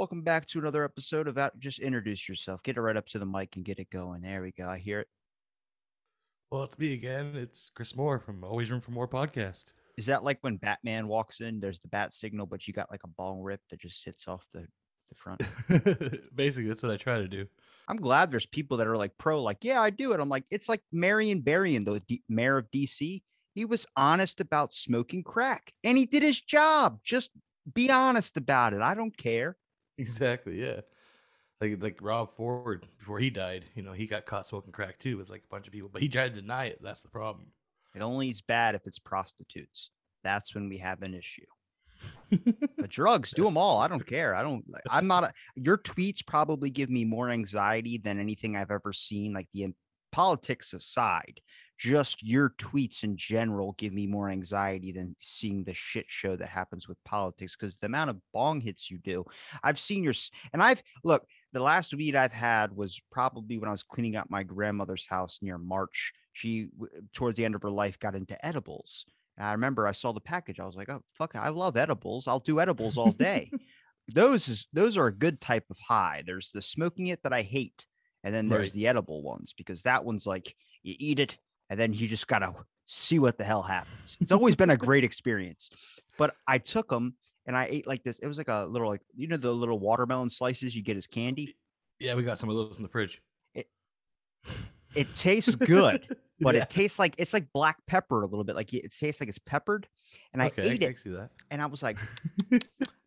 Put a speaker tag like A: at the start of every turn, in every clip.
A: Welcome back to another episode of Out. Just introduce yourself. Get it right up to the mic and get it going. There we go. I hear it.
B: Well, it's me again. It's Chris Moore from Always Room for Moore podcast.
A: Is that like when Batman walks in? There's the bat signal, but you got like a bong rip that just sits off the the front.
B: Basically, that's what I try to do.
A: I'm glad there's people that are like pro, like yeah, I do it. I'm like, it's like Marion Barrion, the D- mayor of DC. He was honest about smoking crack, and he did his job. Just be honest about it. I don't care.
B: Exactly, yeah. Like like Rob Ford before he died, you know, he got caught smoking crack too with like a bunch of people, but he tried to deny it. That's the problem.
A: It only is bad if it's prostitutes. That's when we have an issue. But drugs, do them all. I don't care. I don't. I'm not. A, your tweets probably give me more anxiety than anything I've ever seen. Like the politics aside, just your tweets in general give me more anxiety than seeing the shit show that happens with politics. Because the amount of bong hits you do, I've seen your and I've look. The last weed I've had was probably when I was cleaning out my grandmother's house near March. She, towards the end of her life, got into edibles. And I remember I saw the package. I was like, "Oh fuck, I love edibles. I'll do edibles all day." those is those are a good type of high. There's the smoking it that I hate, and then there's
B: Right.
A: the edible ones because that one's like you eat it and then you just gotta see what the hell happens. It's always been a great experience. But I took them and I ate like this. It was like a little like you know the little watermelon slices you get as candy.
B: Yeah, we got some of those in the fridge.
A: It tastes good, but
B: Yeah.
A: it tastes like it's like black pepper a little bit. Like it tastes like it's peppered. And I
B: okay,
A: ate
B: I
A: it
B: can see that.
A: and I was like, I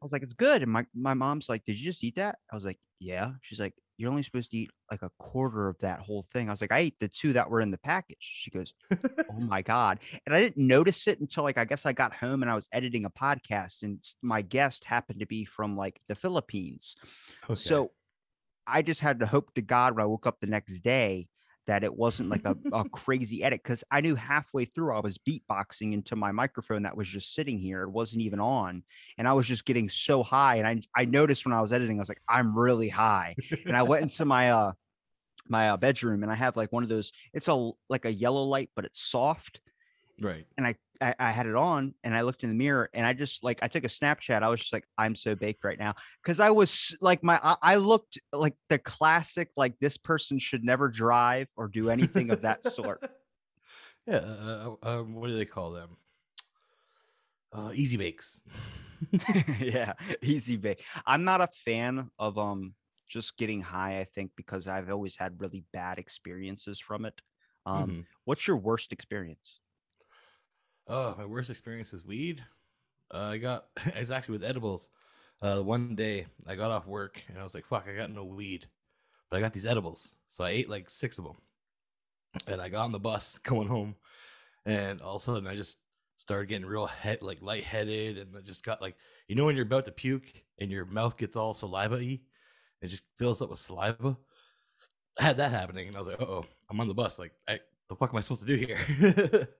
A: was like, it's good. And my, my mom's like, Did you just eat that? I was like, Yeah. She's like, You're only supposed to eat like a quarter of that whole thing. I was like, I ate the two that were in the package. She goes, Oh my God. And I didn't notice it until like I guess I got home and I was editing a podcast, and my guest happened to be from like the Philippines.
B: Okay.
A: So I just had to hope to God when I woke up the next day that it wasn't like a, a crazy edit because I knew halfway through I was beatboxing into my microphone that was just sitting here. It wasn't even on. And I was just getting so high. And I, I noticed when I was editing, I was like, I'm really high. And I went into my uh my uh, bedroom and I have like one of those, it's a like a yellow light, but it's soft.
B: Right.
A: And I, I I had it on and I looked in the mirror and I just like I took a Snapchat. I was just like, I'm so baked right now. Cause I was like my I, I looked like the classic, like this person should never drive or do anything of that sort.
B: Yeah. Uh, uh, um, what do they call them? Uh, easy bakes.
A: yeah, easy bake. I'm not a fan of um just getting high, I think, because I've always had really bad experiences from it. Um,
B: Mhm.
A: what's your worst experience?
B: Oh, my worst experience with weed. Uh, I got it's actually with edibles. Uh, one day I got off work and I was like, "Fuck, I got no weed," but I got these edibles, so I ate like six of them. And I got on the bus going home, and all of a sudden I just started getting real head like lightheaded, and I just got like you know when you're about to puke and your mouth gets all saliva-y, it just fills up with saliva. I had that happening, and I was like, "Oh, I'm on the bus. Like, I, the fuck am I supposed to do here?"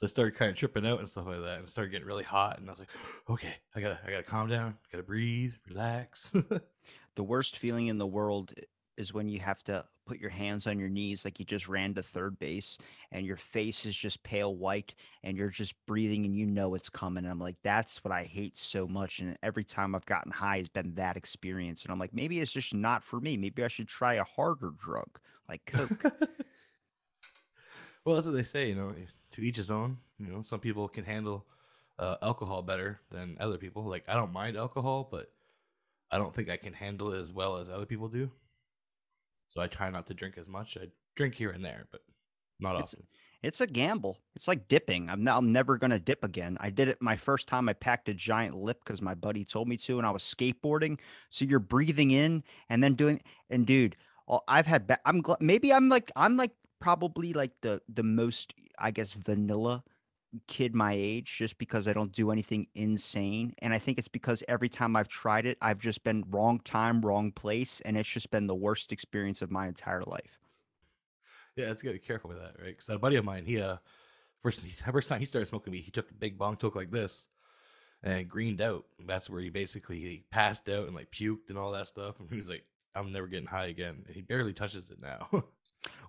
B: so I started kind of tripping out and stuff like that, and it started getting really hot. And I was like, "Okay, I gotta, I gotta calm down, gotta breathe, relax."
A: The worst feeling in the world is when you have to put your hands on your knees like you just ran to third base and your face is just pale white and you're just breathing and you know it's coming. And I'm like, that's what I hate so much. And every time I've gotten high has been that experience. And I'm like, maybe it's just not for me. Maybe I should try a harder drug like Coke.
B: well, that's what they say, you know. To each his own. You know, some people can handle uh, alcohol better than other people. Like, I don't mind alcohol, but I don't think I can handle it as well as other people do. So I try not to drink as much. I drink here and there, but not
A: It's-
B: often.
A: It's a gamble. It's like dipping. I'm now I'm never gonna dip again. I did it my first time. I packed a giant lip because my buddy told me to, and I was skateboarding. So you're breathing in and then doing. And dude, I've had. Ba- I'm gl- maybe I'm like I'm like probably like the the most I guess vanilla kid my age just because I don't do anything insane. And I think it's because every time I've tried it, I've just been wrong time, wrong place. And it's just been the worst experience of my entire life.
B: Yeah, it's gotta be careful with that, right? Because a buddy of mine, he uh, first first time he started smoking weed, he took a big bong toke like this, and greened out. That's where he basically he passed out and like puked and all that stuff. And he was like, "I'm never getting high again." And he barely touches it now.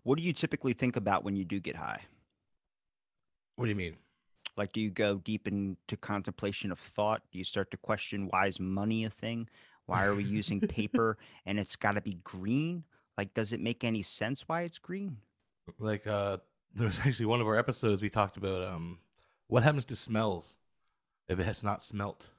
A: What do you typically think about when you do get high?
B: What do you mean?
A: Like, do you go deep into contemplation of thought? Do you start to question why is money a thing? Why are we using paper and it's got to be green? Like, does it make any sense why it's green?
B: Like uh, there was actually one of our episodes we talked about um, what happens to smells if it has not smelt.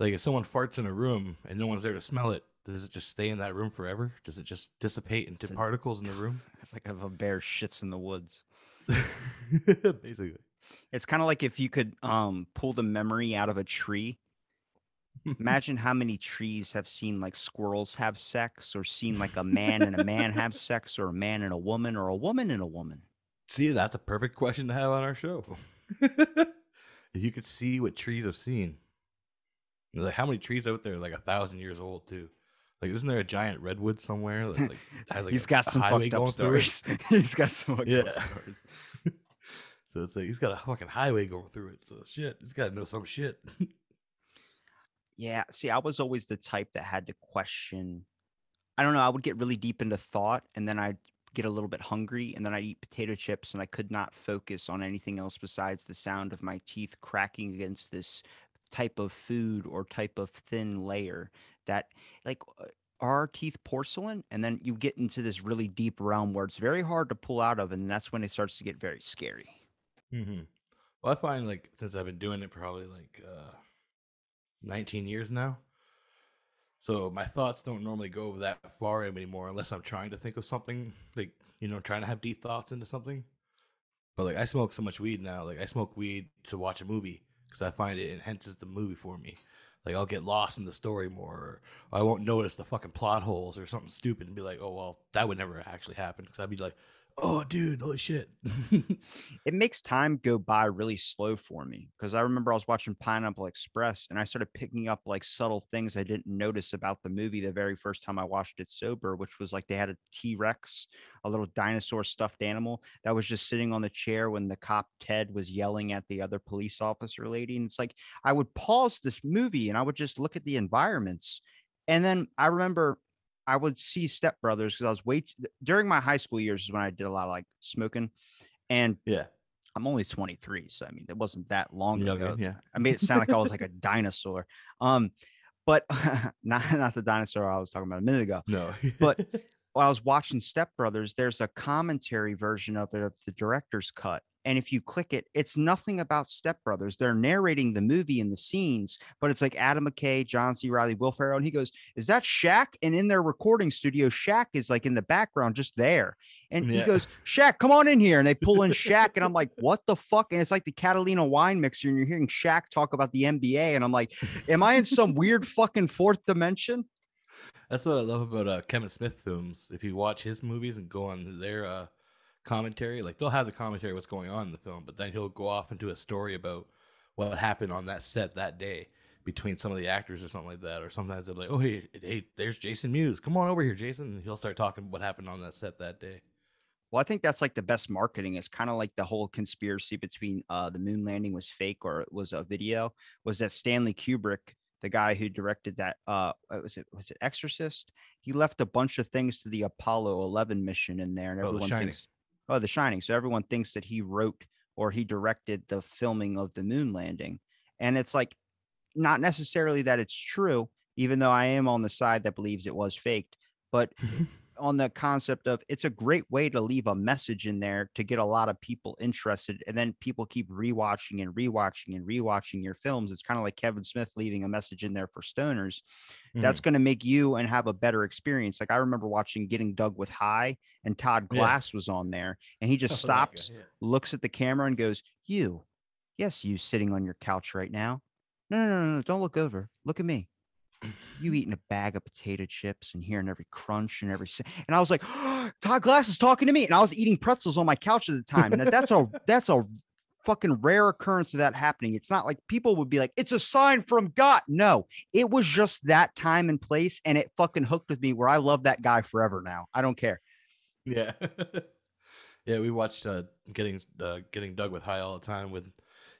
B: Like if someone farts in a room and no one's there to smell it, does it just stay in that room forever? Does it just dissipate into
A: It's a-
B: particles in the room?
A: It's like if a bear shits in the woods.
B: Basically.
A: It's kind of like if you could um pull the memory out of a tree. Imagine how many trees have seen like squirrels have sex, or seen like a man and a man have sex, or a man and a woman, or a woman and a woman.
B: See, that's a perfect question to have on our show. if you could see what trees have seen, like how many trees out there like a thousand years old too? Like, isn't there a giant redwood somewhere that's like has like
A: He's
B: a-
A: got some fucked up
B: going through it?
A: stories. He's got some fucked
B: Yeah.
A: up stories.
B: So it's like he's got a fucking highway going through it. So shit, he's got to know some shit.
A: Yeah. See, I was always the type that had to question. I don't know. I would get really deep into thought and then I'd get a little bit hungry and then I'd eat potato chips and I could not focus on anything else besides the sound of my teeth cracking against this type of food or type of thin layer that, like, uh, our teeth porcelain? And then you get into this really deep realm where it's very hard to pull out of. And that's when it starts to get very scary.
B: mm-hmm. Well, I find like since I've been doing it probably like uh, 19 years now. So my thoughts don't normally go that far anymore unless I'm trying to think of something like you know trying to have deep thoughts into something. But like I smoke so much weed now, like I smoke weed to watch a movie because I find it enhances the movie for me. Like I'll get lost in the story more, or I won't notice the fucking plot holes or something stupid and be like, oh well, that would never actually happen because I'd be like, oh dude, holy shit.
A: it makes time go by really slow for me because I remember I was watching Pineapple Express and I started picking up like subtle things I didn't notice about the movie the very first time I watched it sober, which was like they had a T Rex, a little dinosaur stuffed animal that was just sitting on the chair when the cop Ted was yelling at the other police officer lady. And it's like I would pause this movie and I would just look at the environments. And then I remember I would see Step Brothers because I was way during my high school years is when I did a lot of like smoking. And
B: yeah.
A: I'm only 23, so I mean, it wasn't that long
B: Youngin,
A: ago.
B: yeah.
A: I made it sound like I was like a dinosaur. Um, but not not the dinosaur I was talking about a minute ago.
B: No.
A: But While I was watching Step Brothers, there's a commentary version of it of the director's cut. And if you click it, it's nothing about Step Brothers. They're narrating the movie and the scenes, but it's like Adam McKay, John C. Reilly, Will Ferrell, and he goes, "Is that Shaq?" And in their recording studio, Shaq is like in the background, just there. And he goes, "Shaq, come on in here." And they pull in Shaq, and I'm like, "What the fuck?" And it's like the Catalina wine mixer, and you're hearing Shaq talk about the NBA, and I'm like, "Am I in some weird fucking fourth dimension?"
B: That's what I love about uh, Kevin Smith films. If you watch his movies and go on their uh, commentary, like they'll have the commentary what's going on in the film, but then he'll go off into a story about what happened on that set that day between some of the actors or something like that. Or sometimes they'll be like, "Oh, hey, hey, there's Jason Mewes. Come on over here, Jason." And he'll start talking what happened on that set that day.
A: Well, I think that's like the best marketing. It's kind of like the whole conspiracy between uh, the moon landing was fake or it was a video. Was that Stanley Kubrick, the guy who directed that? Uh, uh, was it was it Exorcist? He left a bunch of things to the Apollo 11 mission in there, and
B: Oh,
A: everyone
B: Shining.
A: thinks, oh, The Shining. So everyone thinks that he wrote or he directed the filming of the moon landing, and it's like not necessarily that it's true, even though I am on the side that believes it was faked, but on the concept of it's a great way to leave a message in there to get a lot of people interested and then people keep rewatching and rewatching and rewatching your films. It's kind of like kevin smith leaving a message in there for stoners. That's mm-hmm. going to make you and have a better experience. Like i remember watching getting Doug with high and todd
B: Yeah.
A: glass was on there and he just
B: Oh,
A: stops
B: yeah.
A: looks at the camera and goes you yes you sitting on your couch right now. No no no no, no don't look over. Look at me you eating a bag of potato chips and hearing every crunch and every and I was like, Todd Glass is talking to me, and I was eating pretzels on my couch at the time. Now that's a that's a fucking rare occurrence of that happening. It's not like people would be like, it's a sign from God. No, it was just that time and place, and it fucking hooked with me where I love that guy forever now. I don't care.
B: Yeah. yeah, we watched uh getting uh getting Doug with high all the time with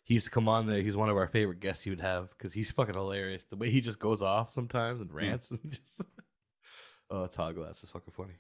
B: he used to come on there. He's one of our favorite guests he would have because he's fucking hilarious. The way he just goes off sometimes and hmm. rants and just Oh, Todd Glass is fucking funny.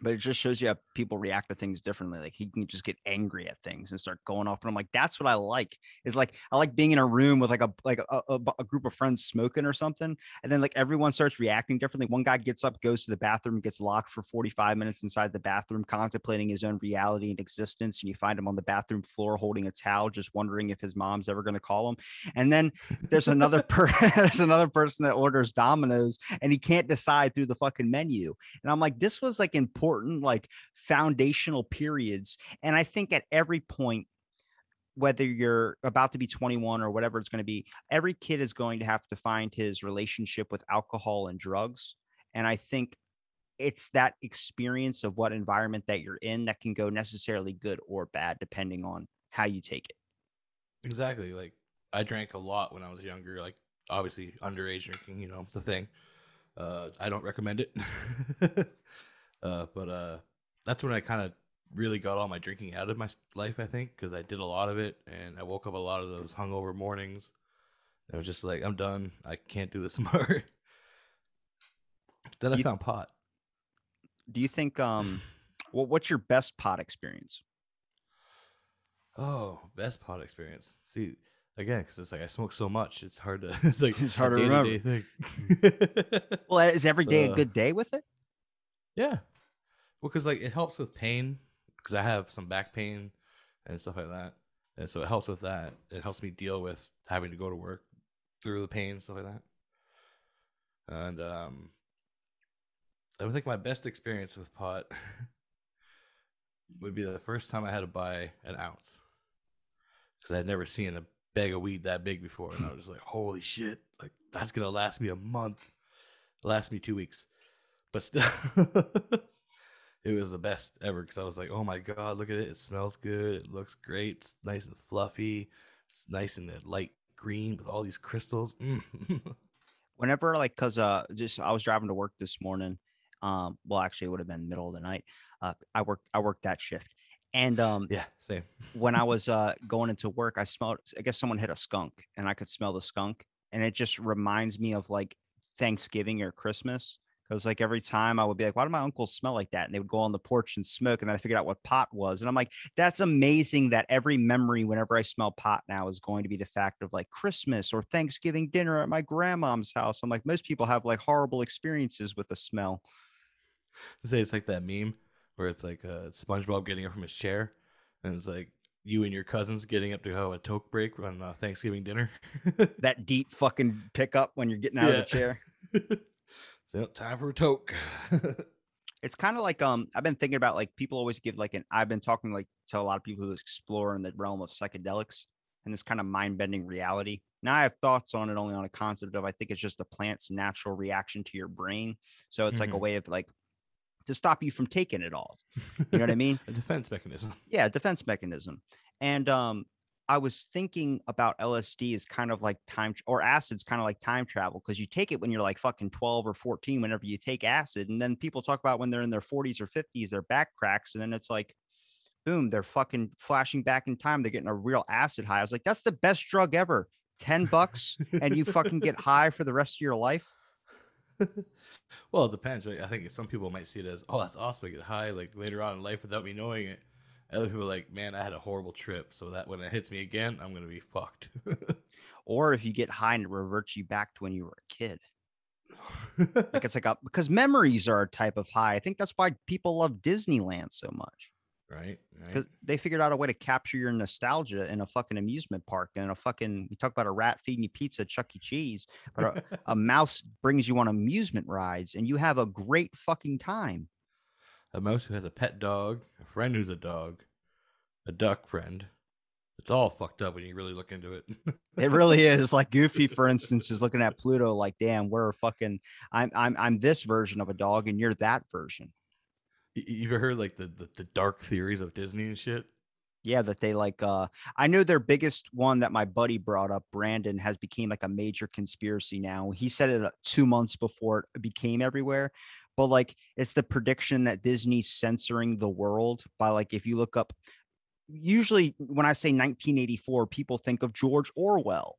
A: But it just shows you how people react to things differently. Like he can just get angry at things and start going off. And I'm like, that's what I like. Is like I like being in a room with like a like a, a, a group of friends smoking or something, and then like everyone starts reacting differently. One guy gets up, goes to the bathroom, gets locked for 45 minutes inside the bathroom, contemplating his own reality and existence. And you find him on the bathroom floor holding a towel, just wondering if his mom's ever going to call him. And then there's another per there's another person that orders Domino's and he can't decide through the fucking menu. And I'm like, this was like important, like foundational periods. And I think at every point, whether you're about to be 21 or whatever it's going to be, every kid is going to have to find his relationship with alcohol and drugs. And I think it's that experience of what environment that you're in that can go necessarily good or bad, depending on how you take it.
B: Exactly. Like I drank a lot when I was younger. Like obviously underage drinking, you know, it's a thing. Uh, I don't recommend it. uh, but uh, that's when I kind of really got all my drinking out of my life. I think because I did a lot of it, and I woke up a lot of those hungover mornings. I was just like, I'm done. I can't do this more. then I
A: You-
B: found pot.
A: Do you think, um, what, what's your best pot experience?
B: Oh, best pot experience. See, again, because it's like I smoke so much, it's hard to. It's like
A: It's hard to remember. Well, is every day a
B: Uh,
A: good day with it?
B: yeah, well, because like it helps with pain because I have some back pain and stuff like that, and so it helps with that. It helps me deal with having to go to work through the pain and stuff like that. And um, I would think my best experience with pot would be the first time I had to buy an ounce because I had never seen a bag of weed that big before, and I was just like, "Holy shit! Like that's gonna last me a month, last me two weeks." But still, it was the best ever because I was like, "Oh my god, look at it! It smells good. It looks great. It's nice and fluffy. It's nice and light green with all these crystals." Mm.
A: whenever like because uh just i was driving to work this morning um well actually it would have been middle of the night uh i worked i worked that shift and um
B: yeah, same.
A: when i was uh going into work i smelled i guess someone hit a skunk and i could smell the skunk and it just reminds me of like thanksgiving or christmas because like every time i would be like why do my uncles smell like that? and they would go on the porch and smoke and then i figured out what pot was and i'm like that's amazing that every memory whenever i smell pot now is going to be the fact of like christmas or thanksgiving dinner at my grandmom's house. I'm like most people have like horrible experiences with the smell.
B: To say it's like that meme where it's like uh, SpongeBob getting up from his chair, and it's like you and your cousins getting up to have a toke break on uh, Thanksgiving dinner.
A: that deep fucking pickup when you're getting out of the chair
B: so time for a toke.
A: it's kind of like um i've been thinking about like people always give like an i've been talking like to a lot of people who explore in the realm of psychedelics and this kind of mind-bending reality now i have thoughts on it only on a concept of i think it's just a plant's natural reaction to your brain so it's like a
B: Mhm.
A: way of like to stop you from taking it all you know what i mean
B: a defense mechanism.
A: yeah defense mechanism and um i was thinking about lsd is kind of like time or acid's kind of like time travel because you take it when you're like fucking 12 or 14 whenever you take acid and then people talk about when they're in their 40s or 50s their back cracks and then it's like boom they're fucking flashing back in time they're getting a real acid high i was like that's the best drug ever 10 bucks and you fucking get high for the rest of your life
B: well, it depends, right? I think some people might see it as, oh, that's awesome. I get high like later on in life without me knowing it. Other people are like, man, I had a horrible trip, so that when it hits me again, I'm gonna be fucked.
A: or if you get high and it reverts you back to when you were a kid like it's like a because memories are a type of high i think that's why people love disneyland so much
B: right? Right.
A: because they figured out a way to capture your nostalgia in a fucking amusement park and a fucking you talk about a rat feeding you pizza at chuck e cheese but a, a mouse brings you on amusement rides and you have a great fucking time
B: a mouse who has a pet dog, a friend who's a dog, a duck friend. It's all fucked up when you really look into it.
A: it really is like goofy for instance is looking at pluto like damn we're fucking i'm i'm i'm this version of a dog and you're that version
B: You ever heard like the, the, the dark theories of Disney and shit?
A: Yeah, that they like uh I know their biggest one that my buddy brought up, Brandon, has became like a major conspiracy now. He said it uh, 2 months before it became everywhere. But like it's the prediction that Disney's censoring the world by like if you look up usually when I say 1984, people think of George Orwell.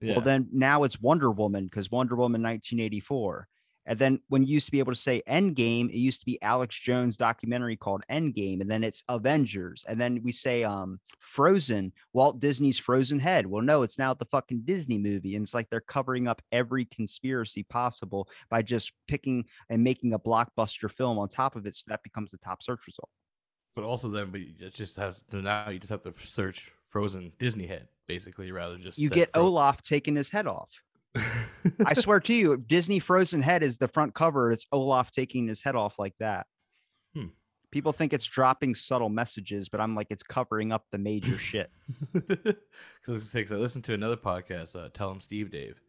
B: Yeah.
A: Well, then now it's Wonder Woman because Wonder Woman 1984. And then when you used to be able to say Endgame, it used to be Alex Jones documentary called Endgame, and then it's Avengers, and then we say um Frozen, Walt Disney's Frozen Head. Well, no, it's now the fucking Disney movie, and it's like they're covering up every conspiracy possible by just picking and making a blockbuster film on top of it, so that becomes the top search result.
B: but also then, but you just have to now you just have to search Frozen Disney head basically rather than just
A: You get Olaf taking his head off. I swear to you, if Disney Frozen Head is the front cover. It's Olaf taking his head off like that.
B: Hmm.
A: People think it's dropping subtle messages, but I'm like, it's covering up the major shit.
B: Because I listened to another podcast, uh, Tell 'em Steve Dave,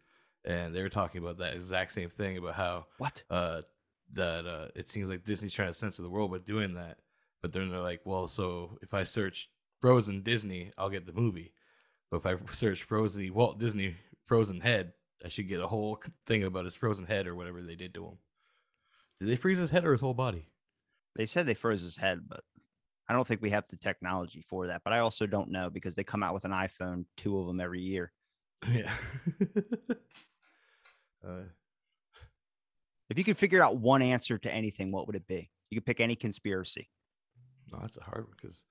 B: and they were talking about that exact same thing about how
A: What?
B: uh, that uh, it seems like Disney's trying to censor the world by doing that. But then they're like, well, so if I search Frozen Disney, I'll get the movie. But if I search Frozen Walt Disney Frozen Head, I should get a whole thing about his frozen head or whatever they did to him. Did they freeze his head or his whole body?
A: They said they froze his head, but I don't think we have the technology for that. But I also don't know because they come out with an iPhone, two of them every year.
B: Yeah. uh,
A: If you could figure out one answer to anything, what would it be? You could pick any conspiracy.
B: No, that's a hard one because,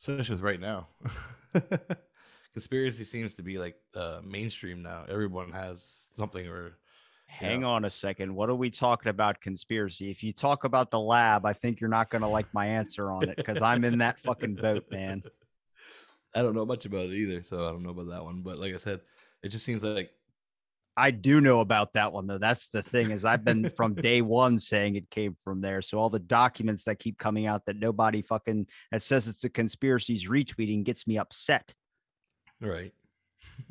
B: especially with right now, conspiracy seems to be like uh, mainstream now. Everyone has something or
A: Hang on a second. What are we talking about conspiracy? If you talk about the lab, I think you're not going to like my answer on it because I'm in that fucking boat, man.
B: I don't know much about it either, so I don't know about that one. But like I said, it just seems like
A: I do know about that one though. That's the thing is I've been from day one saying it came from there. So all the documents that keep coming out that nobody fucking that says it's a conspiracy is retweeting gets me upset.
B: Right.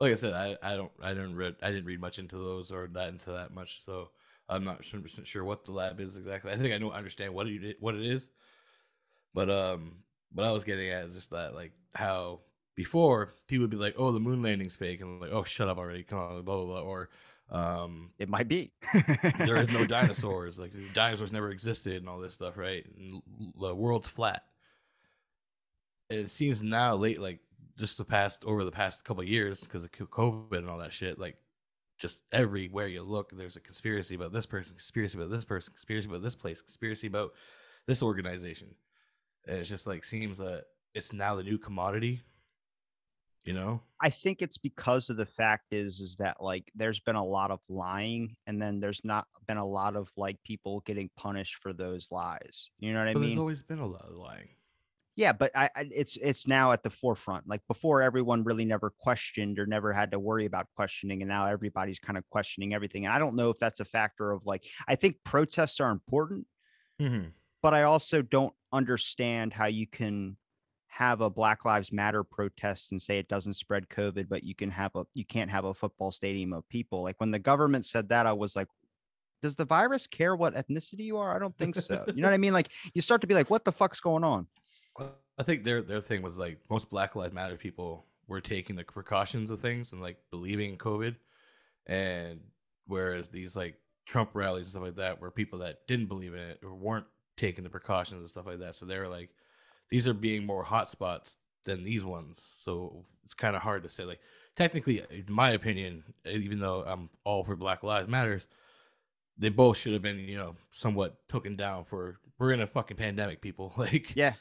B: like I said, I, I don't I didn't read I didn't read much into those or that into that much, so I'm not 100 percent sure what the lab is exactly. I think I know understand what it what it is, but um, what I was getting at is just that like how before people would be like, oh, the moon landing's fake, and I'm like, oh, shut up already, come on, blah blah blah, or um,
A: It might be.
B: there is no dinosaurs, like dinosaurs never existed, and all this stuff, right? And the world's flat. It seems now late, like just the past over the past couple of years, because of COVID and all that shit, like just everywhere you look, there's a conspiracy about this person, conspiracy about this person, conspiracy about this place, conspiracy about this organization. And it's just like seems that it's now the new commodity. You know?
A: I think it's because of the fact is is that like there's been a lot of lying and then there's not been a lot of like people getting punished for those lies. You know what I
B: but
A: mean?
B: there's always been a lot of lying.
A: Yeah, but I, I it's it's now at the forefront. Like before, everyone really never questioned or never had to worry about questioning, and now everybody's kind of questioning everything. And I don't know if that's a factor of like I think protests are important,
B: Mm-hmm.
A: but I also don't understand how you can have a Black Lives Matter protest and say it doesn't spread COVID, but you can have a you can't have a football stadium of people. Like when the government said that, I was like, does the virus care what ethnicity you are? I don't think so. You know what I mean? Like you start to be like, what the fuck's going on?
B: I think their their thing was like most Black Lives Matter people were taking the precautions of things and like believing in COVID, and whereas these like Trump rallies and stuff like that were people that didn't believe in it or weren't taking the precautions and stuff like that. So they were like, these are being more hotspots than these ones. So it's kind of hard to say. Like technically, in my opinion, even though I'm all for Black Lives Matters, they both should have been you know somewhat taken down for we're in a fucking pandemic, people. Like
A: Yeah.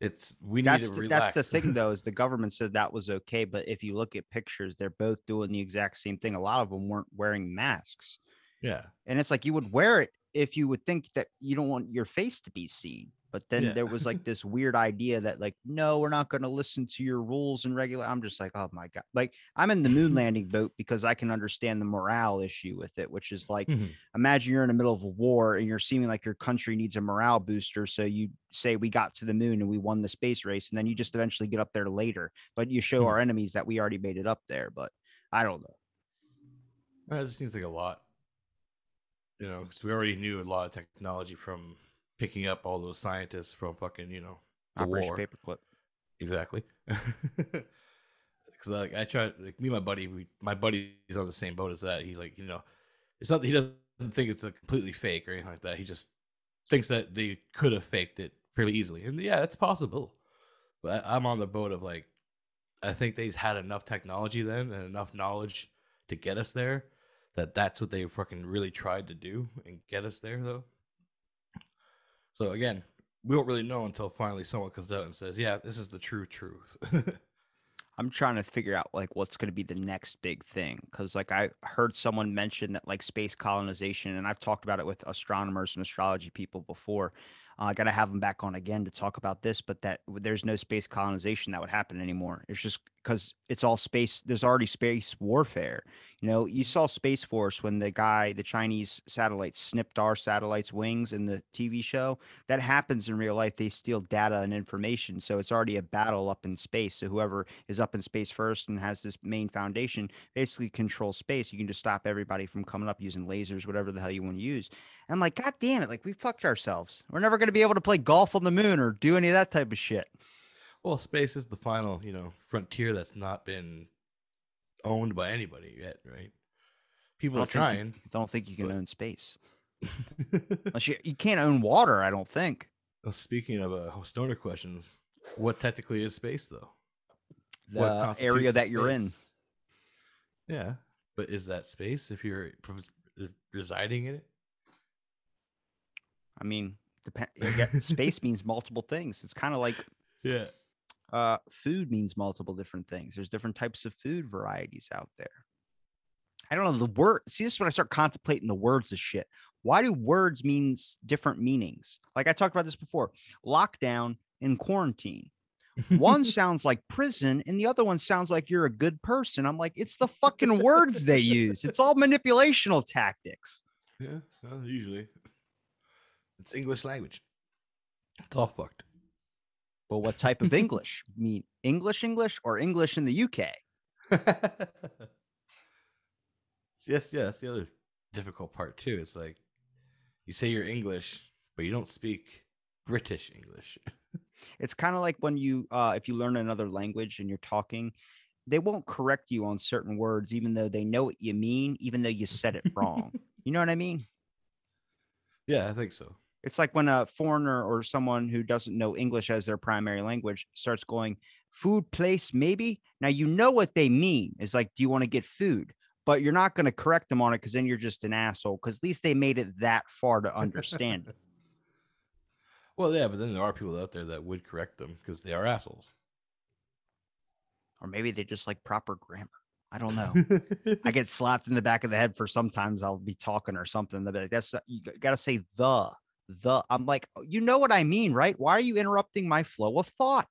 B: It's we need
A: that's
B: to
A: the,
B: relax.
A: that's the thing though is the government said that was okay but if you look at pictures they're both doing the exact same thing. A lot of them weren't wearing masks.
B: Yeah,
A: and it's like you would wear it if you would think that you don't want your face to be seen but then
B: Yeah.
A: there was like this weird idea that like no we're not going to listen to your rules and regular i'm just like oh my god like i'm in the moon landing boat because i can understand the morale issue with it which is like
B: Mhm.
A: imagine you're in the middle of a war and you're seeming like your country needs a morale booster. So you say we got to the moon and we won the space race, and then you just eventually get up there later, but you show
B: Mhm.
A: our enemies that we already made it up there. But I don't know.
B: It just seems like a lot. You know, because we already knew a lot of technology from picking up all those scientists from fucking you know the
A: Operation
B: war.
A: Paperclip.
B: Exactly. Because like I tried, like me and my buddy, we, my buddy's on the same boat as that. He's like, you know, it's not that he doesn't think it's a completely fake or anything like that. He just thinks that they could have faked it fairly easily, and yeah, it's possible. But I, I'm on the boat of like, I think they've had enough technology then and enough knowledge to get us there that that's what they fucking really tried to do and get us there though. So again, we won't really know until finally someone comes out and says, "Yeah, this is the true truth."
A: I'm trying to figure out like what's going to be the next big thing because like I heard someone mention that like space colonization, and I've talked about it with astronomers and astrology people before. Uh, I got to have them back on again to talk about this, but that there's no space colonization that would happen anymore. It's just because it's all space. There's already space warfare. You know, you saw Space Force when the guy, the Chinese satellites, snipped our satellites' wings in the TV show. That happens in real life. They steal data and information, so it's already a battle up in space. So whoever is up in space first and has this main foundation basically controls space. You can just stop everybody from coming up using lasers, whatever the hell you want to use. I'm like, God damn it! Like we fucked ourselves. We're never going to be able to play golf on the moon or do any of that type of shit.
B: Well, space is the final, you know, frontier that's not been owned by anybody yet, right? People are trying.
A: I don't think you can
B: but-
A: own space. Unless you, you can't own water. I don't think.
B: Well, speaking of uh, stoner questions, what technically is space though?
A: The area that you're in.
B: Yeah, but is that space if you're residing in it?
A: I mean, depend. space means multiple things. It's kind of like
B: Yeah.
A: Uh, food means multiple different things. There's different types of food varieties out there. I don't know the word. See, this is when I start contemplating the words of shit. Why do words means different meanings? Like I talked about this before. Lockdown and quarantine. One sounds like prison, and the other one sounds like you're a good person. I'm like, it's the fucking words they use. It's all manipulational tactics.
B: Yeah, well, usually it's English language. It's all fucked.
A: But what type of English? mean English, English, or English in the UK?
B: yes, yeah, that's the other difficult part too. It's like you say you're English, but you don't speak British English.
A: It's kind of like when you, uh, if you learn another language and you're talking, they won't correct you on certain words, even though they know what you mean, even though you said it wrong. you know what I mean?
B: yeah, I think so.
A: It's like when a foreigner or someone who doesn't know English as their primary language starts going, food place, maybe. Now, you know what they mean. It's like, do you want to get food? But you're not going to correct them on it because then you're just an asshole. Because at least they made it that far to understand it.
B: Well, yeah, but then there are people out there that would correct them because they are assholes.
A: Or maybe they just like proper grammar. I don't know. I get slapped in the back of the head for sometimes I'll be talking or something. They'll be like, that's you got to say the, the. I'm like, "Oh, you know what I mean, right? Why are you interrupting my flow of thought?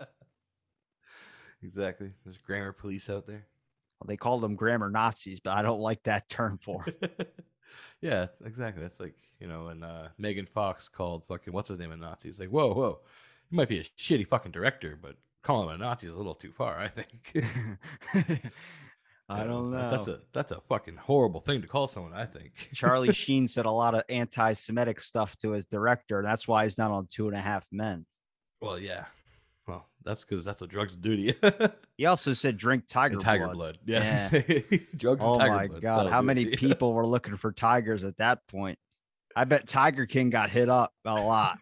B: exactly. There's grammar police out there.
A: Well, they call them grammar Nazis, but I don't like that term for it.
B: yeah, exactly. That's like you know, when uh, Megan Fox called fucking what's his name a Nazi. It's like, whoa, whoa, he might be a shitty fucking director, but calling him a Nazi is a little too far. I think.
A: I don't know.
B: That's, a that's a fucking horrible thing to call someone. I think.
A: Charlie Sheen said a lot of anti-Semitic stuff to his director. That's why he's not on Two and a Half Men.
B: well, yeah. Well, that's because that's what drugs do to you.
A: He also said drink tiger,
B: And tiger
A: blood.
B: blood. Yes. drugs
A: Oh
B: and tiger
A: my
B: blood.
A: god,
B: that'll
A: how many
B: you.
A: people were looking for tigers at that point? I bet Tiger King got hit up a lot.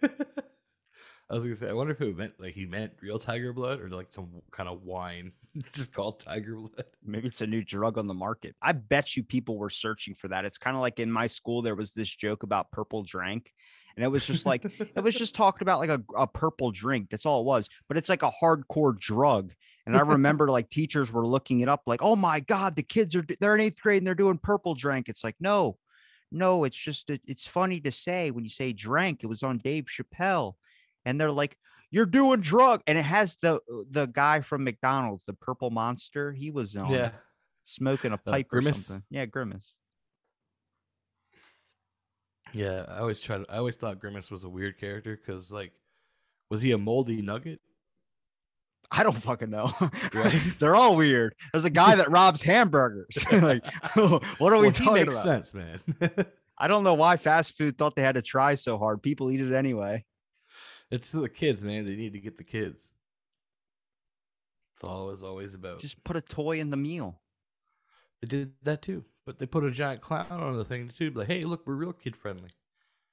B: I was gonna say, I wonder if it meant like he meant real tiger blood or like some kind of wine just called tiger blood.
A: Maybe it's a new drug on the market. I bet you people were searching for that. It's kind of like in my school, there was this joke about purple drink. And it was just like, it was just talking about like a, a purple drink. That's all it was. But it's like a hardcore drug. And I remember like teachers were looking it up, like, oh my God, the kids are, they're in eighth grade and they're doing purple drink. It's like, no, no, it's just, it- it's funny to say when you say drank, it was on Dave Chappelle. And they're like, you're doing drug. And it has the, uh, the guy from McDonald's, the purple monster. He was on
B: Yeah.
A: smoking a uh, pipe or
B: Grimace?
A: something. Yeah, grimace.
B: Yeah. I always tried I always thought Grimace was a weird character because like was he a moldy nugget?
A: I don't fucking know.
B: Right.
A: They're all weird. There's a guy that robs hamburgers. like, what are we
B: Well, he
A: talking
B: makes
A: about?
B: sense, man.
A: I don't know why fast food thought they had to try so hard. People eat it anyway.
B: It's to the kids, man. They need to get the kids. That's all it's always about.
A: Just put a toy in the meal.
B: They did that too, but they put a giant clown on the thing too. Like, hey, look, we're real kid friendly.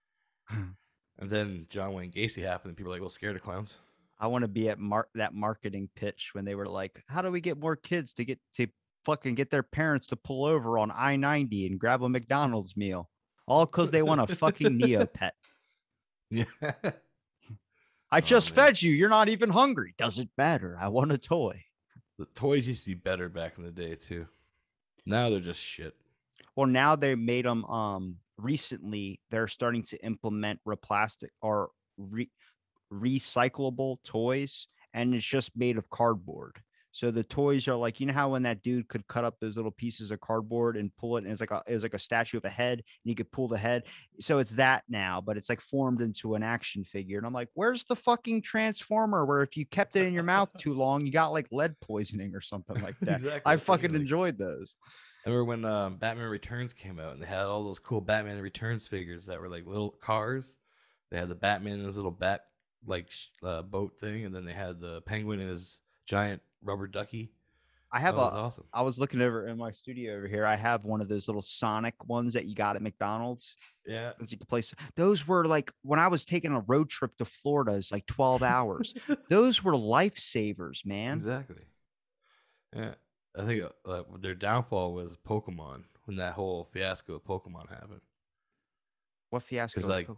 B: and then John Wayne Gacy happened, and people were like, "Well, scared of clowns."
A: I want to be at mar- that marketing pitch when they were like, "How do we get more kids to get to fucking get their parents to pull over on I ninety and grab a McDonald's meal, all because they want a fucking Neopet."
B: Yeah,
A: I
B: Oh,
A: just fed you. You're not even hungry. Doesn't matter. I want a toy.
B: the toys used to be better back in the day too. Now they're just shit.
A: Well, now they made them. Um, recently they're starting to implement replastic or re- recyclable toys, and it's just made of cardboard. So the toys are like, you know how when that dude could cut up those little pieces of cardboard and pull it, and it's like a it was like a statue of a head, and you could pull the head. So it's that now, but it's like formed into an action figure. And I'm like, where's the fucking transformer? Where if you kept it in your mouth too long, you got like lead poisoning or something like that.
B: Exactly,
A: I fucking
B: like-
A: enjoyed those.
B: I remember when um, Batman Returns came out and they had all those cool Batman Returns figures that were like little cars. They had the Batman in his little bat like uh, boat thing, and then they had the Penguin in his giant rubber ducky.
A: I have
B: that
A: a
B: awesome.
A: I was looking over in my studio over here. I have one of those little Sonic ones that you got at McDonald's.
B: Yeah,
A: that You can play. Those were like when I was taking a road trip to Florida. It's like twelve hours. Those were lifesavers, man.
B: exactly. Yeah, I think uh, uh, their downfall was Pokemon when that whole fiasco of Pokemon happened.
A: What fiasco?
B: like,
A: Pokemon?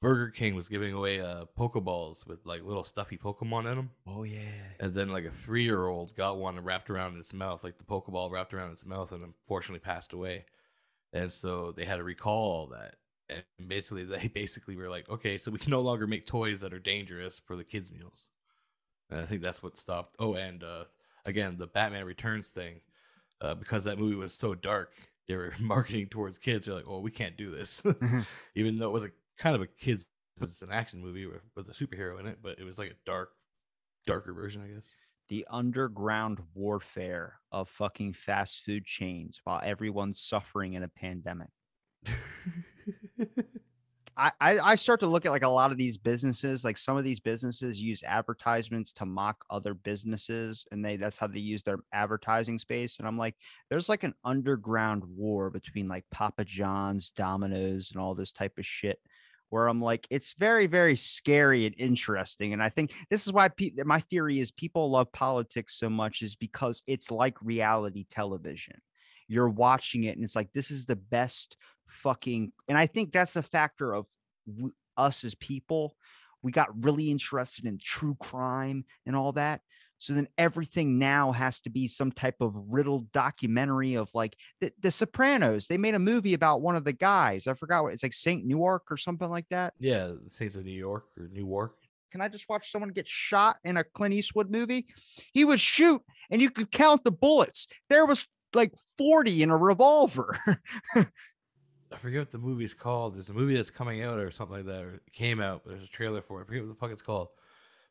B: Burger King was giving away uh, Pokeballs with like little stuffy Pokemon in them.
A: oh yeah.
B: And then like a three year old got one and wrapped around its mouth, like the Pokeball wrapped around its mouth and unfortunately passed away. And so they had to recall all that. And basically they basically were like, okay, so we can no longer make toys that are dangerous for the kids' meals. And I think that's what stopped. Oh, and uh again, the Batman Returns thing, uh, because that movie was so dark, they were marketing towards kids. They're like, oh, we can't do this. Even though it was a kind of a kids it's an action movie with, with a superhero in it, but it was like a dark darker version, I guess.
A: The underground warfare of fucking fast food chains while everyone's suffering in a pandemic. I, I I start to look at like a lot of these businesses, like some of these businesses use advertisements to mock other businesses, and they that's how they use their advertising space. And I'm like, there's like an underground war between like Papa John's, Domino's, and all this type of shit. Where I'm like, it's very, very scary and interesting. And I think this is why pe- my theory is people love politics so much is because it's like reality television. You're watching it and it's like, this is the best fucking and i think that's a factor of w- us as people we got really interested in true crime and all that so then everything now has to be some type of riddled documentary of like the, the sopranos they made a movie about one of the guys i forgot what it's like saint newark or something like that
B: yeah, the Saints of New York or Newark.
A: can i just watch someone get shot in a clint eastwood movie he would shoot and you could count the bullets there was like 40 in a revolver
B: I forget what the movie's called. There's a movie that's coming out or something like that, or came out. There's a trailer for it. I forget what the fuck it's called.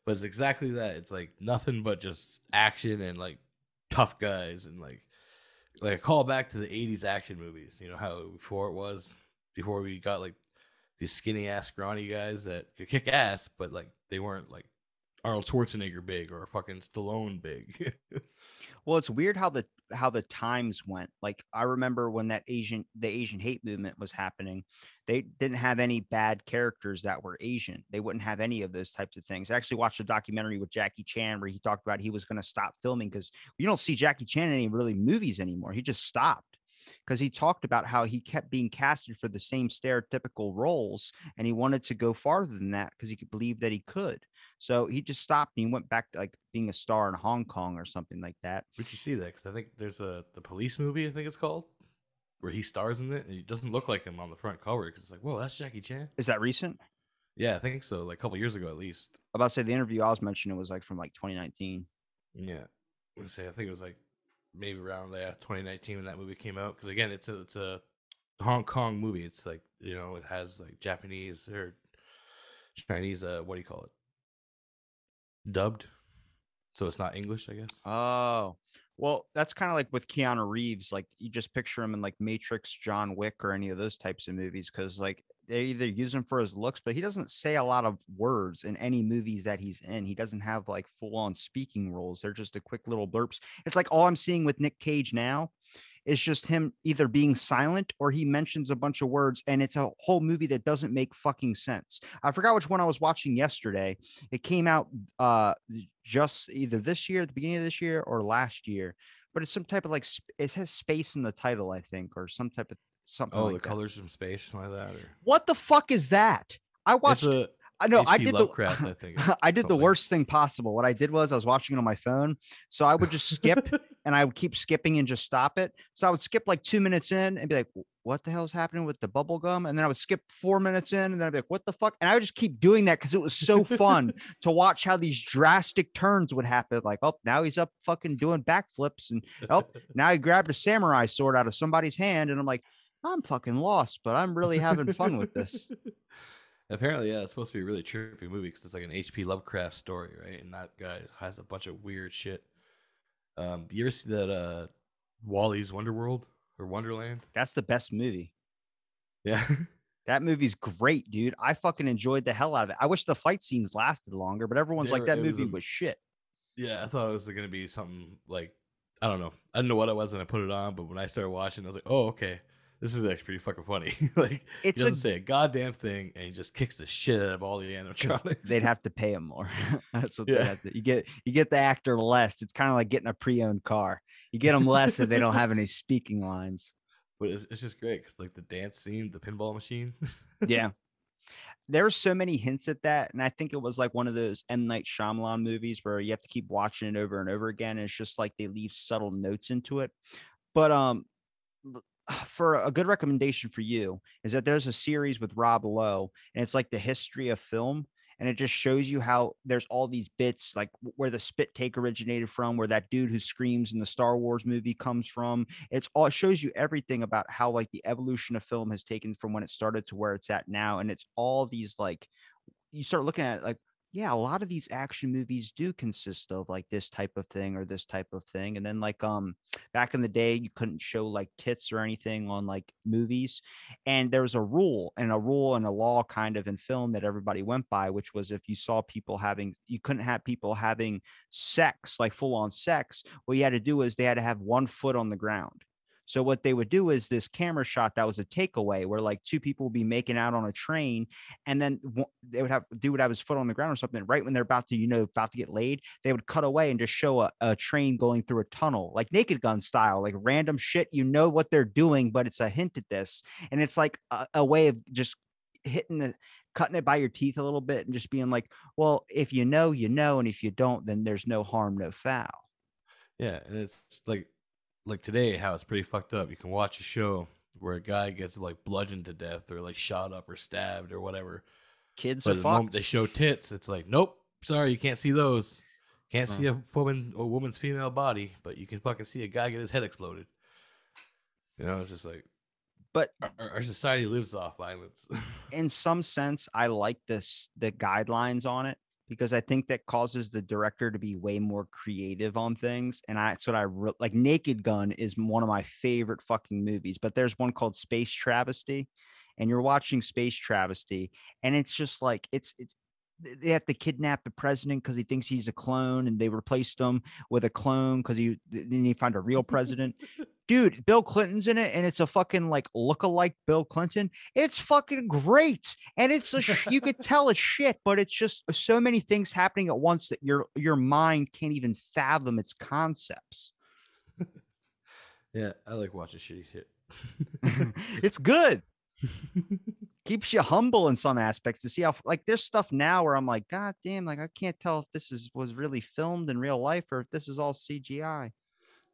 B: But it's exactly that. It's like nothing but just action and like tough guys and like like a call back to the 80s action movies. You know how before it was before we got like these skinny ass scrawny guys that could kick ass, but like they weren't like Arnold Schwarzenegger big or fucking Stallone big.
A: Well, it's weird how the how the times went. Like I remember when that Asian the Asian hate movement was happening, they didn't have any bad characters that were Asian. They wouldn't have any of those types of things. I actually watched a documentary with Jackie Chan where he talked about he was going to stop filming because you don't see Jackie Chan in any really movies anymore. He just stopped because he talked about how he kept being casted for the same stereotypical roles and he wanted to go farther than that because he could believe that he could. So he just stopped and he went back to like being a star in Hong Kong or something like that.
B: Would you see that? Because I think there's a the police movie. I think it's called where he stars in it. And it doesn't look like him on the front cover because it's like, whoa, that's Jackie Chan.
A: Is that recent?
B: Yeah, I think so. Like a couple years ago, at least.
A: I About to say the interview I was mentioning was like from like 2019.
B: Yeah, I'm say I think it was like maybe around there 2019 when that movie came out. Because again, it's a it's a Hong Kong movie. It's like you know it has like Japanese or Chinese. Uh, what do you call it? Dubbed. So it's not English, I guess.
A: Oh, well, that's kind of like with Keanu Reeves. Like you just picture him in like Matrix, John Wick, or any of those types of movies. Cause like they either use him for his looks, but he doesn't say a lot of words in any movies that he's in. He doesn't have like full on speaking roles. They're just a quick little burps. It's like all I'm seeing with Nick Cage now is just him either being silent or he mentions a bunch of words and it's a whole movie that doesn't make fucking sense. I forgot which one I was watching yesterday. It came out uh just either this year, at the beginning of this year, or last year. But it's some type of like it has space in the title, I think, or some type of something.
B: Oh,
A: like
B: the
A: that.
B: colors from space, something like that. Or
A: What the fuck is that? I watched.
B: A
A: I know. I did
B: Lovecraft,
A: the.
B: I think,
A: I did the worst thing possible. What I did was I was watching it on my phone, so I would just skip and I would keep skipping and just stop it. So I would skip like two minutes in and be like, "What the hell's happening with the bubble gum?" And then I would skip four minutes in, and then I'd be like, "What the fuck?" And I would just keep doing that because it was so fun to watch how these drastic turns would happen. Like, oh, now he's up fucking doing backflips, and oh, now he grabbed a samurai sword out of somebody's hand, and I'm like, I'm fucking lost, but I'm really having fun with this.
B: Apparently, yeah, it's supposed to be a really trippy movie because it's like an H.P. Lovecraft story, right? And that guy has a bunch of weird shit. Um, you ever see that uh, Wally's Wonderworld or Wonderland?
A: That's the best movie.
B: Yeah,
A: That movie's great, dude. I fucking enjoyed the hell out of it. I wish the fight scenes lasted longer, but everyone's like that
B: it was
A: movie
B: a-
A: was shit.
B: yeah. I thought it was gonna be something like I don't know. I didn't know what it was when I put it on, but when I started watching, I was like, oh, okay, this is actually pretty fucking funny. like
A: It's
B: he doesn't say a goddamn thing, and he just kicks the shit out of all the animatronics.
A: they'd have to pay him more. That's what they
B: Yeah.
A: have to. You get you get the actor less. It's kind of like getting a pre-owned car. You get them less if they don't have any speaking lines.
B: but it's, it's just great because like the dance scene, the pinball machine.
A: Yeah. There's so many hints at that, and I think it was like one of those M Night Shyamalan movies where you have to keep watching it over and over again. And it's just like they leave subtle notes into it. But um, for a good recommendation for you is that there's a series with Rob Lowe, and it's like the history of film, and it just shows you how there's all these bits like where the spit take originated from, where that dude who screams in the Star Wars movie comes from. It's all it shows you everything about how like the evolution of film has taken from when it started to where it's at now, and it's all these like you start looking at it like yeah, a lot of these action movies do consist of like this type of thing or this type of thing. And then like um back in the day you couldn't show like tits or anything on like movies. And there was a rule and a rule and a law kind of in film that everybody went by, which was if you saw people having you couldn't have people having sex, like full on sex, what you had to do is they had to have one foot on the ground. So what they would do is this camera shot that was a takeaway where like two people would be making out on a train and then they would have dude would have his foot on the ground or something right when they're about to you know about to get laid they would cut away and just show a, a train going through a tunnel like naked gun style like random shit you know what they're doing but it's a hint at this and it's like a, a way of just hitting the cutting it by your teeth a little bit and just being like well if you know you know and if you don't then there's no harm no foul.
B: Yeah, and it's like like today how it's pretty fucked up. You can watch a show where a guy gets like bludgeoned to death or like shot up or stabbed or whatever.
A: kids
B: But
A: are
B: the
A: fucked.
B: they show tits, it's like, nope, sorry, you can't see those. Can't see a woman a woman's female body, but you can fucking see a guy get his head exploded. You know, it's just like
A: but
B: our- our society lives off violence.
A: in some sense i like this the guidelines on it because i think that causes the director to be way more creative on things and I, that's what i re- like naked gun is one of my favorite fucking movies but there's one called space travesty and you're watching space travesty and it's just like it's it's they have to kidnap the president because he thinks he's a clone and they replaced him with a clone because he then you find a real president. Dude bill clinton's in it and it's a fucking like look-alike bill clinton. It's fucking great and it's a you could tell it's shit but it's just so many things happening at once that your your mind can't even fathom its concepts.
B: Yeah, I like watching shitty shit.
A: it's good keeps you humble in some aspects to see how like there's stuff now where i'm like god damn like i can't tell if this is was really filmed in real life or if this is all cgi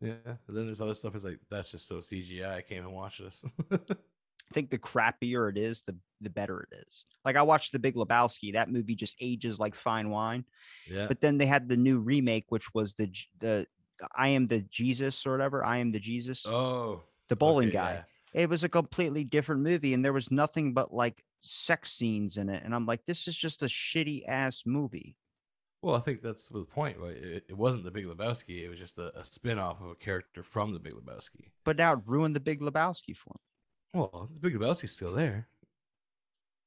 B: Yeah. And then there's other stuff that's like that's just so CGI. I can't even watch this.
A: I think the crappier it is, the the better it is. Like I watched The Big Lebowski. That movie just ages like fine wine.
B: yeah.
A: But then they had the new remake, which was the the I am the Jesus or whatever. I am the Jesus,
B: oh,
A: the bowling
B: okay,
A: guy.
B: yeah.
A: It was a completely different movie, and there was nothing but like sex scenes in it. And I'm like, this is just a shitty ass movie.
B: Well, I think that's the point. Right? It, it wasn't the Big Lebowski. It was just a, a spin off of a character from the Big Lebowski.
A: But now it ruined the Big Lebowski for me.
B: Well, the Big Lebowski's still there.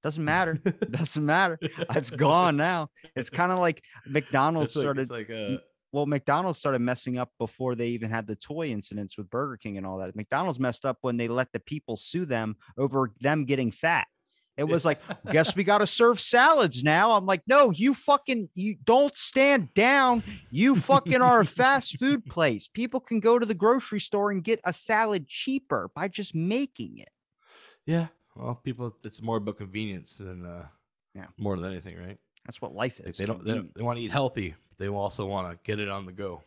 A: Doesn't matter. Doesn't matter. It's gone now. It's kind of like McDonald's
B: It's like,
A: started.
B: it's like uh,
A: well, McDonald's started messing up before they even had the toy incidents with Burger King and all that. McDonald's messed up when they let the people sue them over them getting fat. It was like, guess we got to serve salads now. I'm like, no, you fucking, you don't stand down. You fucking are a fast food place. People can go to the grocery store and get a salad cheaper by just making it.
B: yeah. Well, people, it's more about convenience than uh,
A: Yeah.
B: more than anything, right?
A: That's what life is.
B: they don't, they, don't, they want to eat healthy. They also want to get it on the go.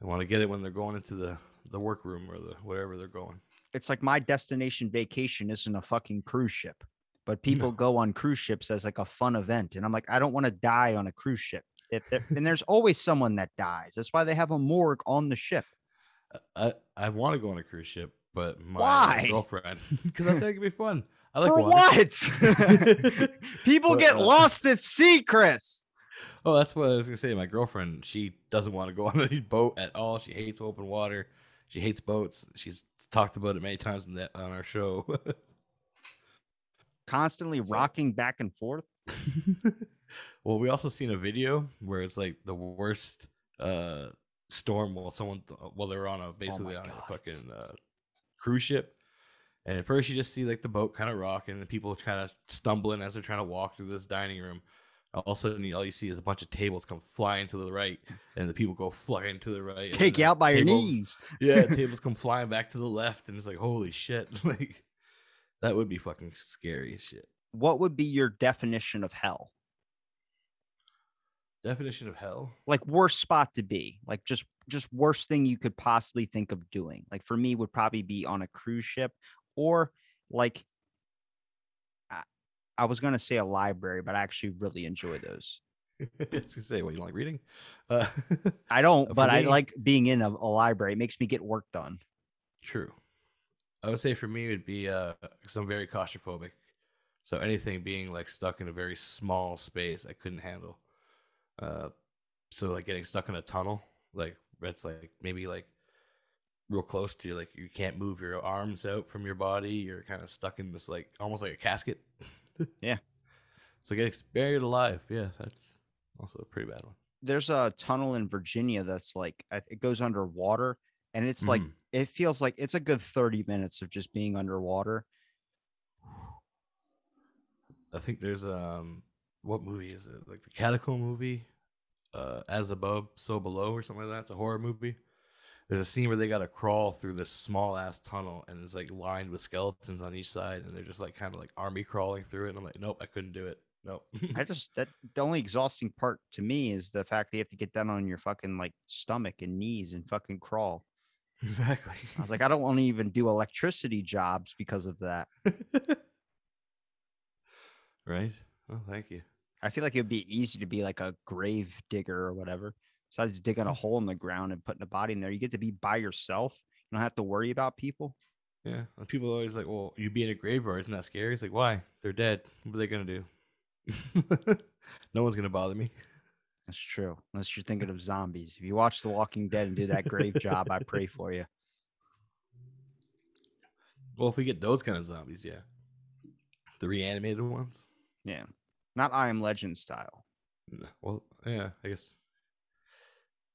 B: They want to get it when they're going into the the workroom or the wherever they're going.
A: it's like my destination vacation isn't a fucking cruise ship, but people go on cruise ships as like a fun event. And I'm like, I don't want to die on a cruise ship. If and there's always someone that dies. That's why they have a morgue on the ship.
B: I I want to go on a cruise ship, but my
A: Why?
B: girlfriend because I think it'd be fun. I like
A: For what? people get lost at sea, Chris.
B: Oh, that's what I was gonna say. My girlfriend, she doesn't want to go on a boat at all. She hates open water. She hates boats. She's talked about it many times in that on our show.
A: Constantly
B: So-
A: rocking back and forth.
B: well, we also seen a video where it's like the worst uh storm while someone while they're on a basically on
A: God.
B: a fucking uh, cruise ship. And at first you just see like the boat kind of rock and the people kind of stumbling as they're trying to walk through this dining room. All of a sudden, all you see is a bunch of tables come flying to the right, and the people go flying to the right.
A: Take you out by your knees.
B: Yeah, tables come flying back to the left, and it's like, holy shit! Like that would be fucking scary as shit.
A: What would be your definition of hell?
B: Definition of hell.
A: like worst spot to be like just just worst thing you could possibly think of doing like for me would probably be on a cruise ship or like I, I was going to say a library but i actually really enjoy those
B: say, what you like reading? Uh,
A: i don't
B: For
A: but i like being in a, a library it makes me get work done
B: True. I would say for me it would be uh because I'm very claustrophobic. So anything being like stuck in a very small space I couldn't handle. Uh so like getting stuck in a tunnel, like that's like maybe like real close to like you can't move your arms out from your body. You're kind of stuck in this like almost like a casket.
A: Yeah.
B: So getting buried alive, yeah, that's also a pretty bad one.
A: there's a tunnel in virginia that's like it goes underwater and it's like
B: Mhm.
A: it feels like it's a good 30 minutes of just being underwater
B: I think there's um what movie is it? Like the Catacomb movie, uh, As Above, So Below, or something like that. It's a horror movie. There's a scene where they got to crawl through this small ass tunnel, and it's like lined with skeletons on each side, and they're just like kind of like army crawling through it. And I'm like, nope, I couldn't do it. Nope.
A: I just that the only exhausting part to me is the fact that you have to get down on your fucking like stomach and knees and fucking crawl.
B: exactly.
A: I was like, I don't want to even do electricity jobs because of that.
B: right. Oh, thank you.
A: I feel like it would be easy to be like a grave digger or whatever. Besides digging a mm. hole in the ground and putting a body in there, you get to be by yourself. You don't have to worry about people.
B: Yeah. And people are always like, well, you'd be in a graveyard, isn't that scary? It's like, why? They're dead. What are they gonna do? no one's gonna bother me.
A: That's true. Unless you're thinking of zombies. If you watch The Walking Dead and do that grave job, I pray for you.
B: Well, if we get those kind of zombies, yeah. The reanimated ones.
A: Yeah. Not I am legend style.
B: Well, yeah, I guess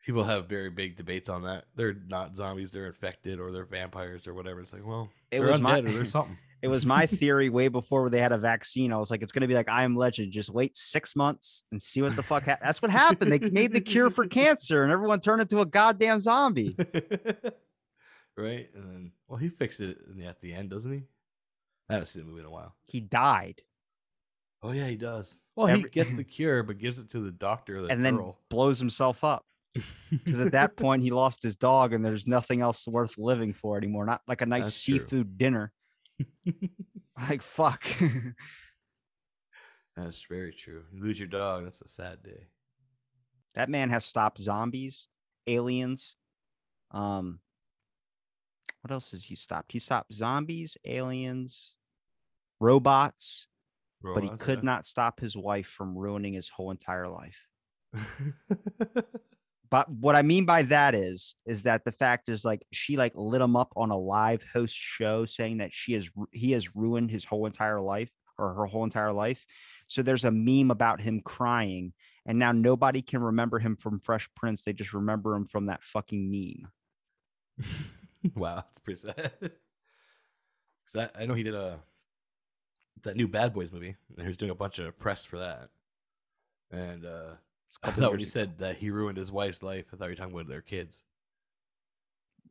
B: people have very big debates on that. They're not zombies; they're infected or they're vampires or whatever. It's like, well,
A: It was
B: undead
A: my-
B: or there's something.
A: It was my theory way before they had a vaccine. I was like, it's going to be like I am legend. Just wait six months and see what the fuck. hap That's what happened. They made the cure for cancer and everyone turned into a goddamn zombie.
B: right? And then, well, he fixed it at the end, doesn't he? I haven't seen the movie in a while.
A: He died
B: Oh yeah, he does. Well,
A: Every-
B: he gets the cure, but gives it to the doctor, the
A: and then blows himself up because at that point he lost his dog and there's nothing else worth living for anymore. Not like a nice
B: That's true.
A: seafood dinner. Like, fuck.
B: That's very true. You lose your dog. That's a sad day.
A: that man has stopped zombies, aliens. Um, what else has he stopped? He stopped zombies, aliens, robots, but he could
B: yeah.
A: not stop his wife from ruining his whole entire life. But what I mean by that is, is that the fact is like she like lit him up on a live host show saying that she has he has ruined his whole entire life or her whole entire life. So there's a meme about him crying, and now nobody can remember him from Fresh Prince. They just remember him from that fucking meme.
B: wow, that's pretty sad. 'Cause I, I know he did a that new Bad Boys movie, and he was doing a bunch of press for that. And uh, I thought when you
A: ago.
B: said that he ruined his wife's life, I thought you were talking about their kids.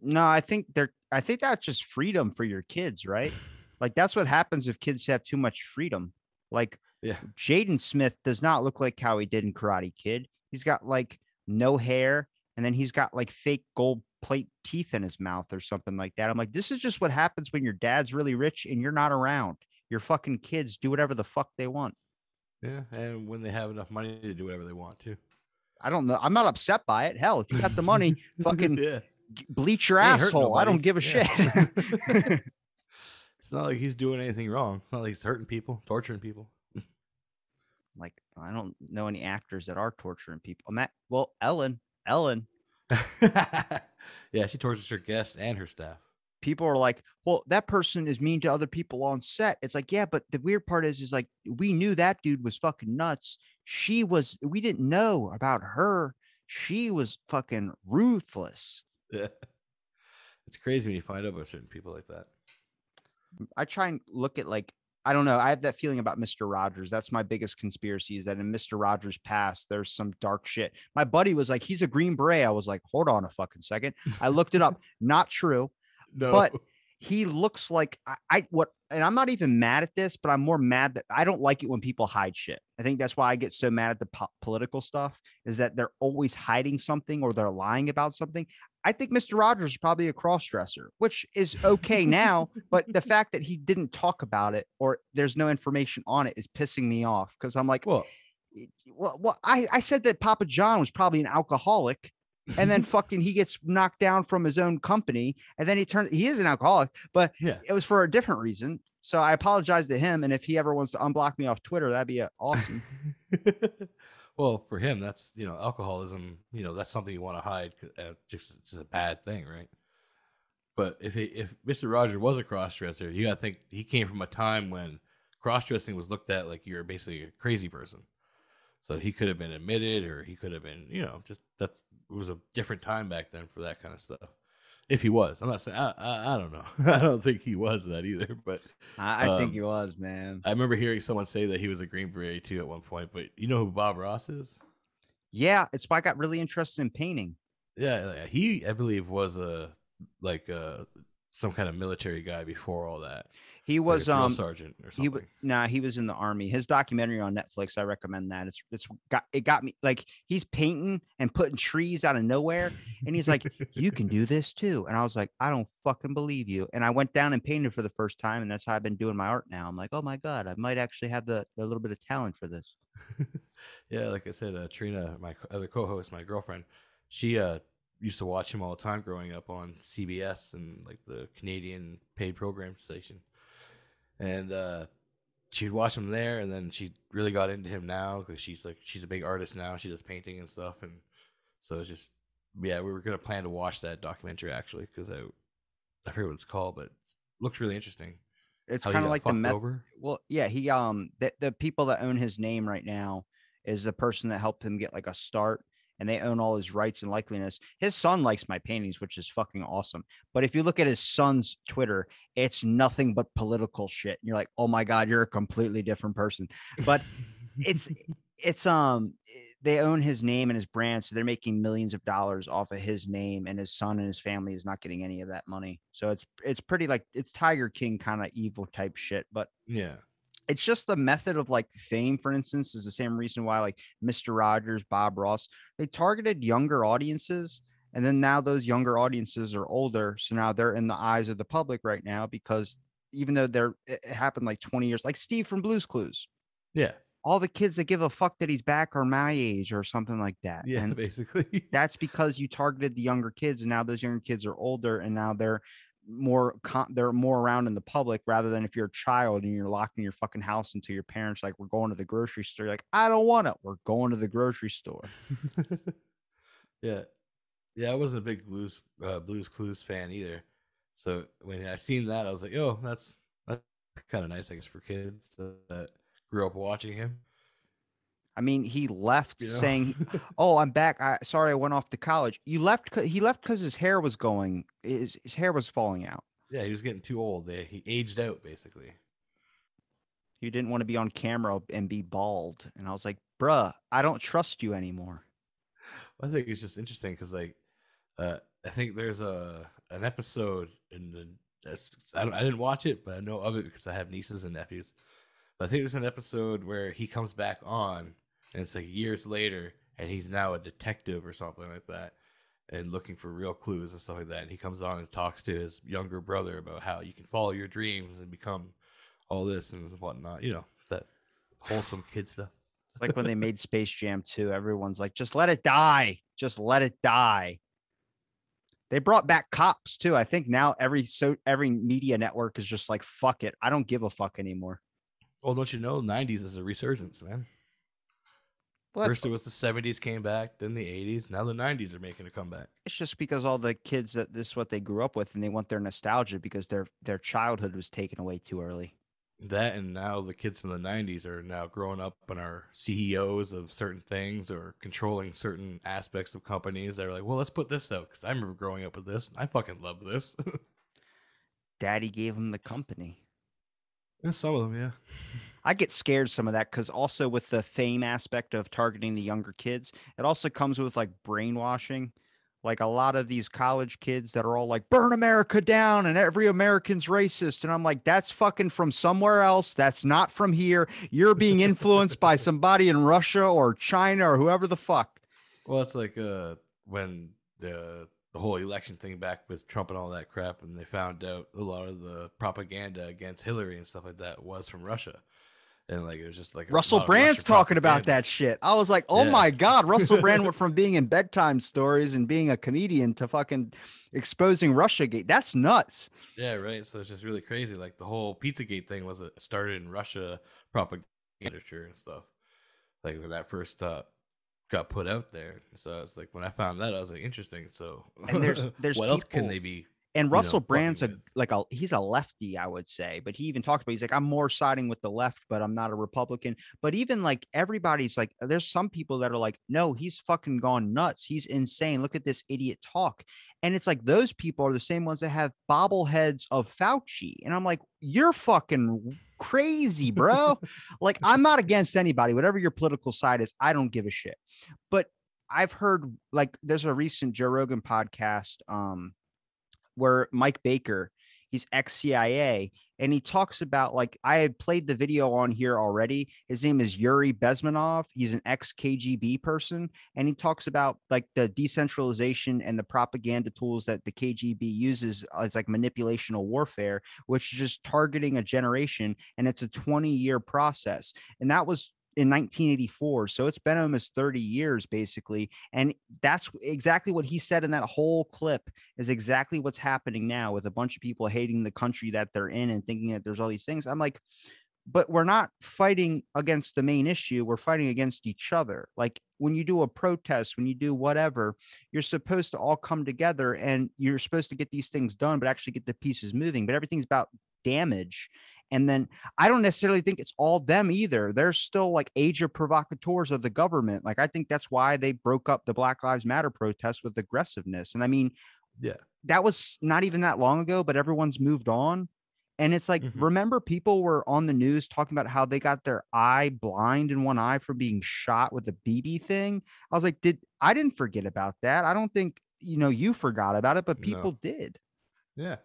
A: No, I think they're. I think that's just freedom for your kids, right? Like that's what happens if kids have too much freedom. Like
B: Yeah.
A: Jaden Smith does not look like how he did in Karate Kid. He's got like no hair, and then he's got like fake gold plate teeth in his mouth or something like that. I'm like, this is just what happens when your dad's really rich and you're not around. Your fucking kids do whatever the fuck they want.
B: Yeah, and when they have enough money to do whatever they want to.
A: I don't know. I'm not upset by it. Hell, if you got the money, fucking
B: yeah.
A: bleach your asshole. I don't give a
B: Yeah.
A: shit.
B: It's not like he's doing anything wrong. It's not like he's hurting people, torturing people.
A: like I don't know any actors that are torturing people. Matt, well, Ellen, Ellen,
B: yeah, she tortures her guests and her staff.
A: People are like, well, that person is mean to other people on set. It's like, yeah, but the weird part is, is like we knew that dude was fucking nuts. She was, we didn't know about her. She was fucking ruthless.
B: Yeah. It's crazy when you find out about certain people like that.
A: I try and look at like I don't know. I have that feeling about Mr. Rogers. That's my biggest conspiracy is that in Mr. Rogers' past, there's some dark shit. My buddy was like, he's a Green Beret. I was like, hold on a fucking second. I looked it up. Not true.
B: No.
A: But he looks like I, I what and I'm not even mad at this, but I'm more mad that I don't like it when people hide shit. I think that's why I get so mad at the po- political stuff is that they're always hiding something or they're lying about something. I think Mr. Rogers is probably a cross dresser, which is okay now, but the fact that he didn't talk about it or there's no information on it is pissing me off because I'm like,
B: well,
A: well, well I, I said that Papa John was probably an alcoholic and then fucking he gets knocked down from his own company and then he turns he is an alcoholic but
B: yeah.
A: it was for a different reason so i apologize to him and if he ever wants to unblock me off twitter that'd be uh, awesome
B: well, for him, that's you know alcoholism. You know that's something you want to hide Uh, just it's just a bad thing, right? But if he, if Mr. Rogers was a cross dresser, you got to think he came from a time when cross dressing was looked at like you're basically a crazy person. So he could have been admitted, or he could have been, you know, just that's it was a different time back then for that kind of stuff. If he was, I'm not saying I, I, I don't know. I don't think he was that either, but
A: i, I think
B: Um,
A: he was man
B: I remember hearing someone say that he was a Green Beret too at one point. But you know who Bob Ross is?
A: yeah it's why i got really interested in painting
B: Yeah, he I believe was a like uh some kind of military guy before all that.
A: He
B: like a
A: was
B: drill
A: um
B: sergeant or
A: he
B: something.
A: was nah he was in the army. His documentary on netflix i recommend that. It's it's got it got me like he's painting and putting trees out of nowhere and he's like you can do this too. And i was like i don't fucking believe you. And i went down and painted for the first time and that's how i've been doing my art now. I'm like oh my god i might actually have the a little bit of talent for this.
B: Yeah, like I said, uh, Trina, my other co-host, my girlfriend, she uh used to watch him all the time growing up on CBS and like the Canadian paid program station, and uh she'd watch him there, and then she really got into him now because she's like she's a big artist now. She does painting and stuff, and so it's just yeah, we were gonna plan to watch that documentary actually because I I forget what it's called, but it looks really interesting.
A: it's kind of like the meth
B: over.
A: well yeah he um the, the people that own his name right now is the person that helped him get like a start and they own all his rights and likeliness. His son likes my paintings which is fucking awesome but if you look at his son's twitter it's nothing but political shit And you're like oh my god you're a completely different person. But it's it's um they own his name and his brand so they're making millions of dollars off of his name and his son and his family is not getting any of that money. So it's it's pretty like it's tiger king kind of evil type shit but
B: yeah.
A: It's just the method of like fame for instance is the same reason why like mr rogers bob ross they targeted younger audiences and then now those younger audiences are older so now they're in the eyes of the public right now because even though they're it happened like 20 years like steve from blues clues
B: Yeah.
A: all the kids that give a fuck that he's back are my age or something like that
B: Yeah.
A: and
B: basically.
A: that's because you targeted the younger kids and now those younger kids are older and now they're more con- they're more around in the public rather than if you're a child and you're locked in your fucking house until your parents like we're going to the grocery store You're like i don't want it we're going to the grocery store
B: yeah, yeah. I wasn't a big blues uh, Blues Clues fan either. So when I seen that, I was like, "Oh, that's that's kind of nice, I guess, for kids that grew up watching him.
A: I mean, he left
B: You know?
A: saying, "Oh, I'm back. I sorry, I went off to college." You left. He left because his hair was going. His his hair was falling out.
B: yeah, he was getting too old. He aged out basically.
A: He didn't want to be on camera and be bald. And I was like, "Bruh, I don't trust you anymore."
B: I think it's just interesting because like uh I think there's a an episode in the I don't I didn't watch it, but I know of it because I have nieces and nephews. But I think there's an episode where he comes back on and it's like years later and he's now a detective or something like that and looking for real clues and stuff like that. And he comes on and talks to his younger brother about how you can follow your dreams and become all this and whatnot. You know, that wholesome kid stuff.
A: It's like when they made Space Jam 2, everyone's like, just let it die. Just let it die. They brought back cops too. I think now every so every media network is just like, fuck it. I don't give a fuck anymore.
B: Well, don't you know, '90s is a resurgence, man.
A: Well,
B: First it was the 70s came back, then the 80s, now the 90s are making a comeback.
A: it's just because all the kids that this is what they grew up with and they want their nostalgia because their their childhood was taken away too early.
B: That and now the kids from the 90s are now growing up and are CEOs of certain things or controlling certain aspects of companies. They're like, well, let's put this out because I remember growing up with this. And I fucking love this.
A: Daddy gave him the company.
B: Yeah, Some of them, yeah.
A: I get scared some of that because also with the fame aspect of targeting the younger kids, it also comes with like brainwashing. Like a lot of these college kids that are all like, burn America down and every American's racist. And I'm like, that's fucking from somewhere else. That's not from here. You're being influenced by somebody in Russia or China or whoever the fuck.
B: Well, it's like uh, when the the whole election thing back with Trump and all that crap, and they found out a lot of the propaganda against Hillary and stuff like that was from Russia. And like it was just like
A: Russell Brand's talking about that shit. I was like, oh
B: Yeah.
A: my God, Russell Brand went from being in bedtime stories and being a comedian to fucking exposing Russiagate. That's nuts.
B: Yeah, right. So it's just really crazy. Like the whole Pizzagate thing was it started in Russia propaganda and stuff. Like when that first uh, got put out there. So it's like when I found that, I was like, interesting. So
A: And there's- there's
B: what else can they be?
A: And
B: know,
A: Russell
B: fucking
A: Brand's a like a he's a lefty, I would say, but he even talked about he's like I'm more siding with the left, but I'm not a Republican. But even like everybody's like, there's some people that are like, no, he's fucking gone nuts. He's insane. Look at this idiot talk. And it's like those people are the same ones that have bobbleheads of Fauci. And I'm like, you're fucking crazy, bro. like I'm not against anybody, whatever your political side is, I don't give a shit. But I've heard like there's a recent Joe Rogan podcast. Um, where Mike Baker, he's ex CIA, and he talks about like I had played the video on here already. His name is Yuri Bezmenov. He's an ex KGB person, and he talks about like the decentralization and the propaganda tools that the KGB uses as like manipulational warfare, which is just targeting a generation, and it's a 20 year process. And that was in 1984 so it's been almost 30 years basically and that's exactly what he said in that whole clip is exactly what's happening now with a bunch of people hating the country that they're in and thinking that there's all these things. I'm like, but we're not fighting against the main issue. We're fighting against each other. Like when you do a protest, when you do whatever, you're supposed to all come together and you're supposed to get these things done, but actually get the pieces moving. But everything's about damage. And then I don't necessarily think it's all them either. They're still like agent provocateurs of the government. Like I think that's why they broke up the Black Lives Matter protest with aggressiveness. And I mean,
B: Yeah.
A: that was not even that long ago, but everyone's moved on. And it's like,
B: Mhm.
A: remember, people were on the news talking about how they got their eye blind in one eye for being shot with a BB thing. I was like, did I didn't forget about that? I don't think you know you forgot about it, but
B: No.
A: people did.
B: Yeah.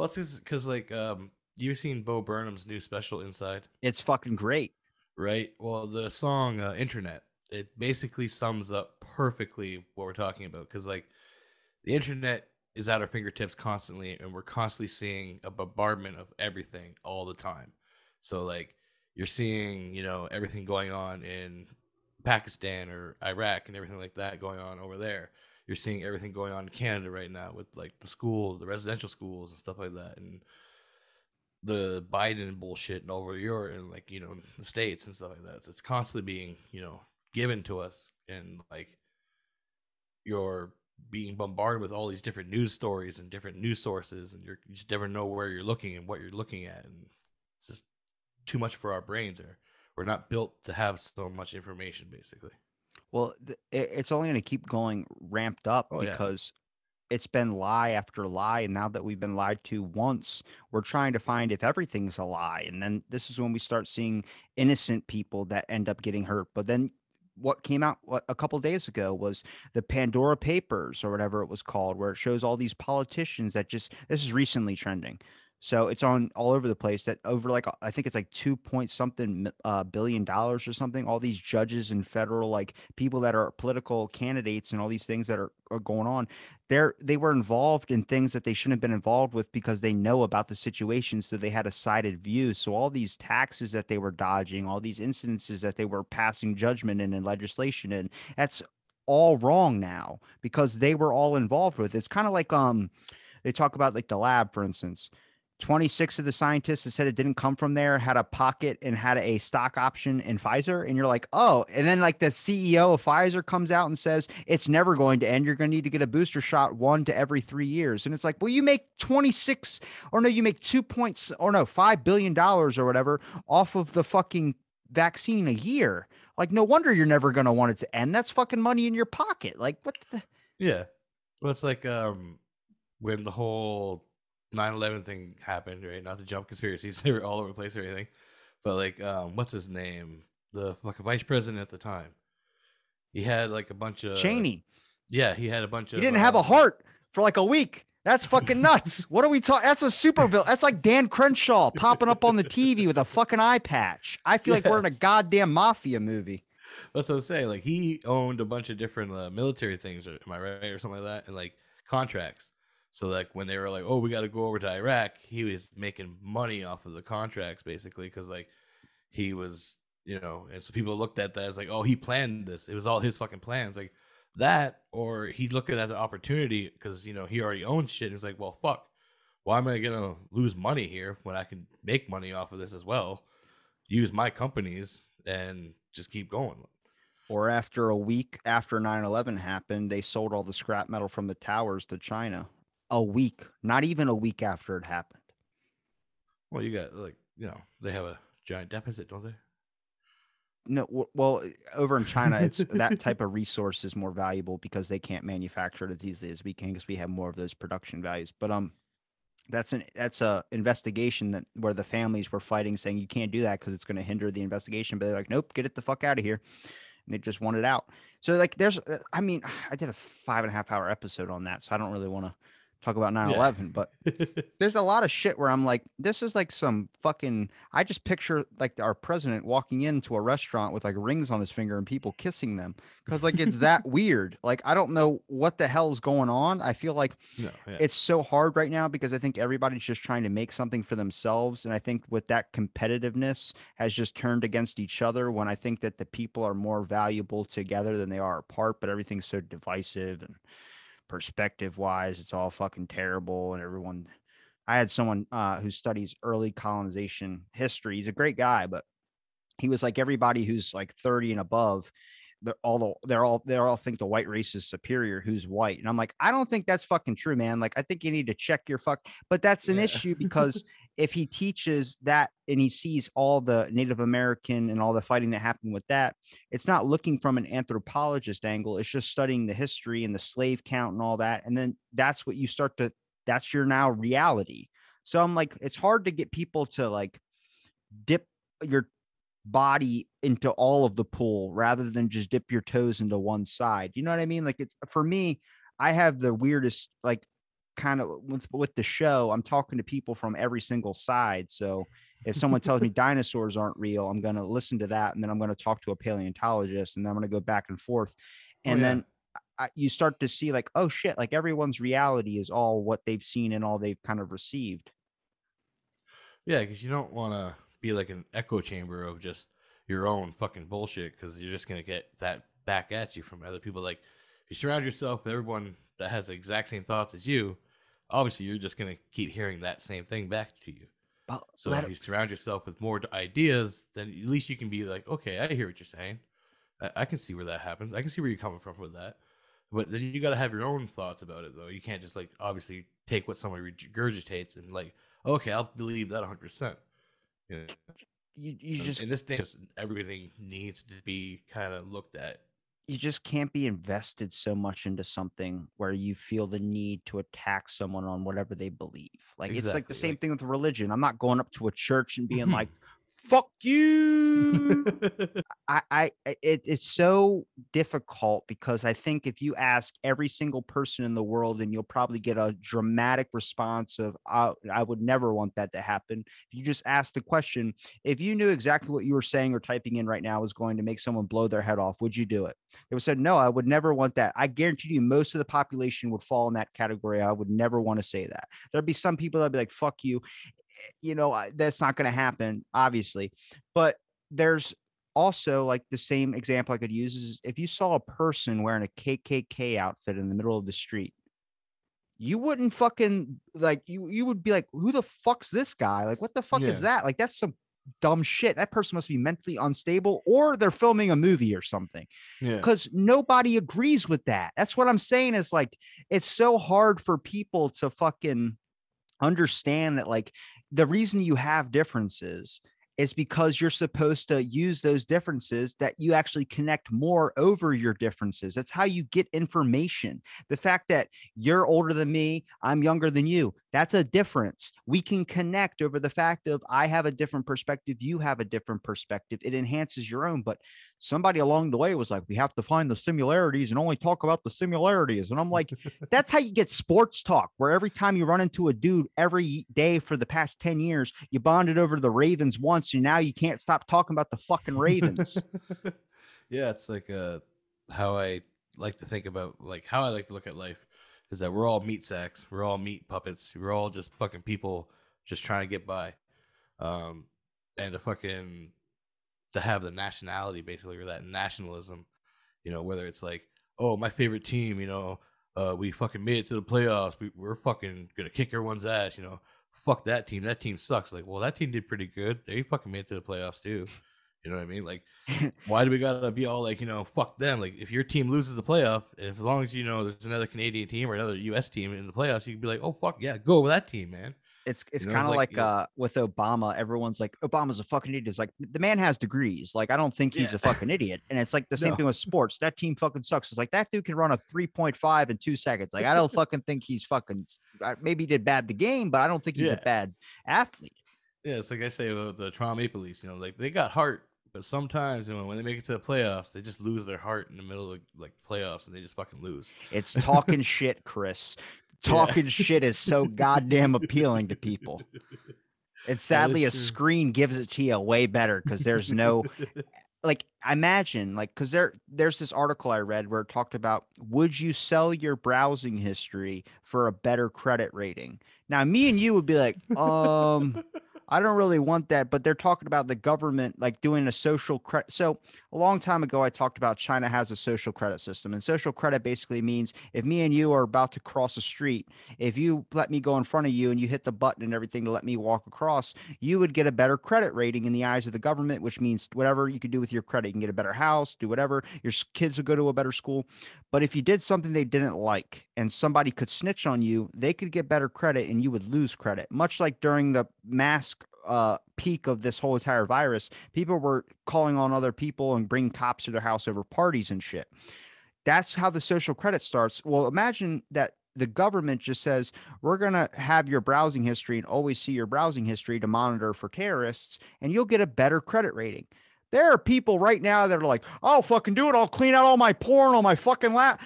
B: Well, it's because like um, you've seen Bo Burnham's new special Inside,
A: It's fucking great.
B: right? Well, the song uh, Internet it basically sums up perfectly what we're talking about because like the internet is at our fingertips constantly, and we're constantly seeing a bombardment of everything all the time. So like you're seeing you know everything going on in Pakistan or Iraq and everything like that going on over there. You're seeing everything going on in Canada right now with like the school, the residential schools and stuff like that, and the Biden bullshit and over Europe and like you know the states and stuff like that. So it's constantly being you know given to us, and like you're being bombarded with all these different news stories and different news sources, and you're, you just never know where you're looking and what you're looking at, and It's just too much for our brains, or we're not built to have so much information, basically.
A: Well, th- it's only going to keep going ramped up
B: Oh, yeah.
A: because it's been lie after lie. And now that we've been lied to once, we're trying to find if everything's a lie. And then this is when we start seeing innocent people that end up getting hurt. But then what came out a couple days ago was the Pandora Papers or whatever it was called, where it shows all these politicians that just this is recently trending. So it's on all over the place that over like I think it's like two point something uh, billion dollars or something. All these judges and federal like people that are political candidates and all these things that are, are going on, they're they were involved in things that they shouldn't have been involved with because they know about the situation, so they had a sided view. So all these taxes that they were dodging, all these incidences that they were passing judgment in and legislation in, that's all wrong now because they were all involved with. It's kind of like um they talk about like the lab, for instance. 26 of the scientists that said it didn't come from there had a pocket and had a stock option in Pfizer. And you're like, oh, and then like the CEO of Pfizer comes out and says it's never going to end. You're going to need to get a booster shot one to every three years. And it's like, well, you make 26 or no, you make two points or no, $5 billion or whatever off of the fucking vaccine a year. Like, no wonder you're never going to want it to end. That's fucking money in your pocket. Like, what the?
B: Yeah. Well, it's like um when the whole 9/11 thing happened, right? Not to jump conspiracies they were all over the place or anything, but like um what's his name? The fucking vice president at the time. He had like a bunch of
A: Cheney.
B: Yeah, he had a bunch
A: He
B: of.
A: He didn't have a
B: um,
A: heart for like a week. That's fucking nuts. what are we talking? That's a super villain. That's like Dan Crenshaw popping up on the TV with a fucking eye patch. I feel like we're in a goddamn mafia movie.
B: That's what I'm saying. Like he owned a bunch of different uh, military things, or, am I right, or something like that, and like contracts. So like when they were like, "Oh, we got to go over to Iraq," he was making money off of the contracts, basically, because like he was, you know, and so people looked at that as like, "Oh, he planned this. It was all his fucking plans." Like that, or he looking at the opportunity because you know he already owns shit. He was like, "Well, fuck, why am I gonna lose money here when I can make money off of this as well? Use my companies and just keep going."
A: Or after a week after 9 11 happened, they sold all the scrap metal from the towers to China. A week, not even a week after it happened.
B: Well, you got like you know they have a giant deficit, don't they?
A: No, well, over in China, it's that type of resource is more valuable because they can't manufacture it as easily as we can because we have more of those production values. But um, that's an that's a investigation that where the families were fighting, saying you can't do that because it's going to hinder the investigation. But they're like, nope, get it the fuck out of here, and they just want it out. So like, there's, uh, I mean, I did a five and a half hour episode on that, so I don't really want to talk about 9-11 but there's a lot of shit where I'm like, this is like some fucking. I just picture like our president walking into a restaurant with like rings on his finger and people kissing them because like it's that weird. Like I don't know what the hell's going on. I feel like
B: no, yeah.
A: it's so hard right now because I think everybody's just trying to make something for themselves, and I think with that competitiveness has just turned against each other. When I think that the people are more valuable together than they are apart, but everything's so divisive and perspective wise, it's all fucking terrible, and everyone. I had someone uh, who studies early colonization history. He's a great guy, but he was like everybody who's like 30 and above. They're all the, they're all they all think the white race is superior. Who's white? And I'm like, I don't think that's fucking true, man. Like, I think you need to check your fuck. But that's an
B: Yeah.
A: issue because if he teaches that and he sees all the Native American and all the fighting that happened with that, it's not looking from an anthropologist angle. It's just studying the history and the slave count and all that. And then that's what you start to, that's your now reality. So I'm like, it's hard to get people to like dip your body into all of the pool rather than just dip your toes into one side. You know what I mean? Like it's for me, I have the weirdest like kind of with with the show, I'm talking to people from every single side. So if someone tells me dinosaurs aren't real, I'm going to listen to that and then I'm going to talk to a paleontologist and then I'm going to go back and forth.
B: Oh,
A: And
B: yeah.
A: then I, you start to see like, oh shit, like everyone's reality is all what they've seen and all they've kind of received.
B: yeah, because you don't want to be like an echo chamber of just your own fucking bullshit, because you're just gonna get that back at you from other people. Like, if you surround yourself with everyone that has the exact same thoughts as you, obviously you're just gonna keep hearing that same thing back to you.
A: But
B: So if you surround yourself with more ideas, then at least you can be like, okay, I hear what you're saying. I, I can see where that happens. I can see where you're coming from with that. But then you got to have your own thoughts about it, though. You can't just like obviously take what somebody regurgitates and like, okay, I'll believe that 100. percent You know,
A: You you um, just
B: in this day, just everything needs to be kind of looked at.
A: You just can't be invested so much into something where you feel the need to attack someone on whatever they believe. Like it's like the same
B: like-
A: thing with religion. I'm not going up to a church and being like, "Fuck you." I, I it, it's so difficult because I think if you ask every single person in the world, and you'll probably get a dramatic response of I, I would never want that to happen. If you just ask the question, if you knew exactly what you were saying or typing in right now was going to make someone blow their head off, would you do it? They would said no, I would never want that. I guarantee you, most of the population would fall in that category. I would never want to say that. There'd be some people that'd be like, "Fuck you," you know, that's not going to happen, obviously. But there's also like the same example I could use is if you saw a person wearing a KKK outfit in the middle of the street, you wouldn't fucking like you you would be like, who the fuck's this guy? Like, what the fuck
B: Yeah.
A: is that? Like, that's some dumb shit. That person must be mentally unstable or they're filming a movie or something
B: yeah.
A: because nobody agrees with that. That's what I'm saying is like it's so hard for people to fucking understand that like the reason you have differences is because you're supposed to use those differences that you actually connect more over your differences. That's how you get information. The fact that you're older than me, I'm younger than you, that's a difference. We can connect over the fact of I have a different perspective, you have a different perspective. It enhances your own, but somebody along the way was like, we have to find the similarities and only talk about the similarities. And I'm like, that's how you get sports talk, where every time you run into a dude every day for the past 10 years, you bonded over the Ravens once, and now you can't stop talking about the fucking Ravens.
B: yeah, it's like uh how I like to think about like how I like to look at life is that we're all meat sacks, we're all meat puppets, we're all just fucking people just trying to get by. Um and to fucking to have the nationality basically or that nationalism, you know, whether it's like, oh, my favorite team, you know, uh we fucking made it to the playoffs. We, we're fucking gonna kick everyone's ass, you know. Fuck that team. That team sucks. Like, well, that team did pretty good. They fucking made it to the playoffs too. You know what I mean? Like, why do we gotta be all like, you know, fuck them? Like, if your team loses the playoff, if as long as you know there's another Canadian team or another U.S. team in the playoffs, you can be like, oh fuck yeah, go with that team, man.
A: It's it's
B: know,
A: kind of
B: like,
A: like, uh with Obama, everyone's like, Obama's a fucking idiot. It's like the man has degrees. Like, I don't think he's
B: Yeah.
A: a fucking idiot. And it's like the same
B: No.
A: thing with sports. That team fucking sucks. It's like that dude can run a 3.5 in two seconds. Like, I don't fucking think he's fucking maybe he did bad the game, but I don't think he's
B: Yeah.
A: a bad athlete.
B: Yeah, it's like I say about the Toronto Maple Leafs. You know, like they got heart, but sometimes you know when they make it to the playoffs, they just lose their heart in the middle of like playoffs, and they just fucking lose.
A: It's talking shit, Chris.
B: Yeah.
A: Talking shit is so goddamn appealing to people. And sadly, a
B: true.
A: screen gives it to you way better because there's no like imagine like because there there's this article I read where it talked about would you sell your browsing history for a better credit rating? Now me and you would be like, um, I don't really want that, but they're talking about the government like doing a social credit. So a long time ago, I talked about China has a social credit system, and social credit basically means if me and you are about to cross a street, if you let me go in front of you and you hit the button and everything to let me walk across, you would get a better credit rating in the eyes of the government, which means whatever you could do with your credit, you can get a better house, do whatever. Your kids would go to a better school. But if you did something they didn't like and somebody could snitch on you, they could get better credit and you would lose credit. Much like during the mask uh, peak of this whole entire virus, people were calling on other people and bringing cops to their house over parties and shit. That's how the social credit starts. Well, imagine that the government just says, we're going to have your browsing history and always see your browsing history to monitor for terrorists, and you'll get a better credit rating. There are people right now that are like, I'll fucking do it. I'll clean out all my porn on my fucking lap.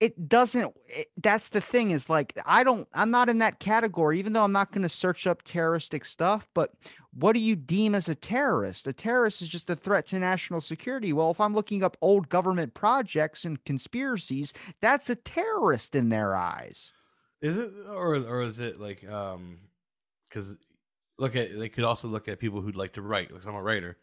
A: It doesn't, it, that's the thing is like, I don't, I'm not in that category, even though I'm not going to search up terroristic stuff. But what do you deem as a terrorist? A terrorist is just a threat to national security. Well, if I'm looking up old government projects and conspiracies, that's a terrorist in their eyes.
B: Is it or or is it like um because look at they could also look at people who'd like to write. Like I'm a writer,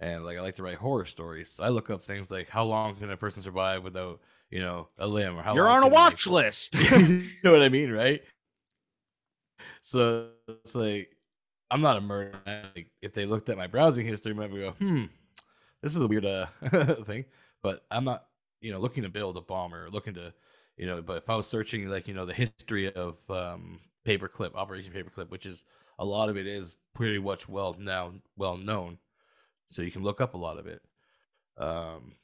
B: and like I like to write horror stories. So I look up things like how long can a person survive without you know a limb or how
A: You're on a watch list.
B: you know what I mean, right? So it's like I'm not a murderer. Like, if they looked at my browsing history, might go, hmm, this is a weird uh, thing. But I'm not, you know, looking to build a bomber, looking to, you know. But if I was searching, like, you know, the history of um, paperclip, Operation Paperclip, which is a lot of it is pretty much well now well known, so you can look up a lot of it. Um,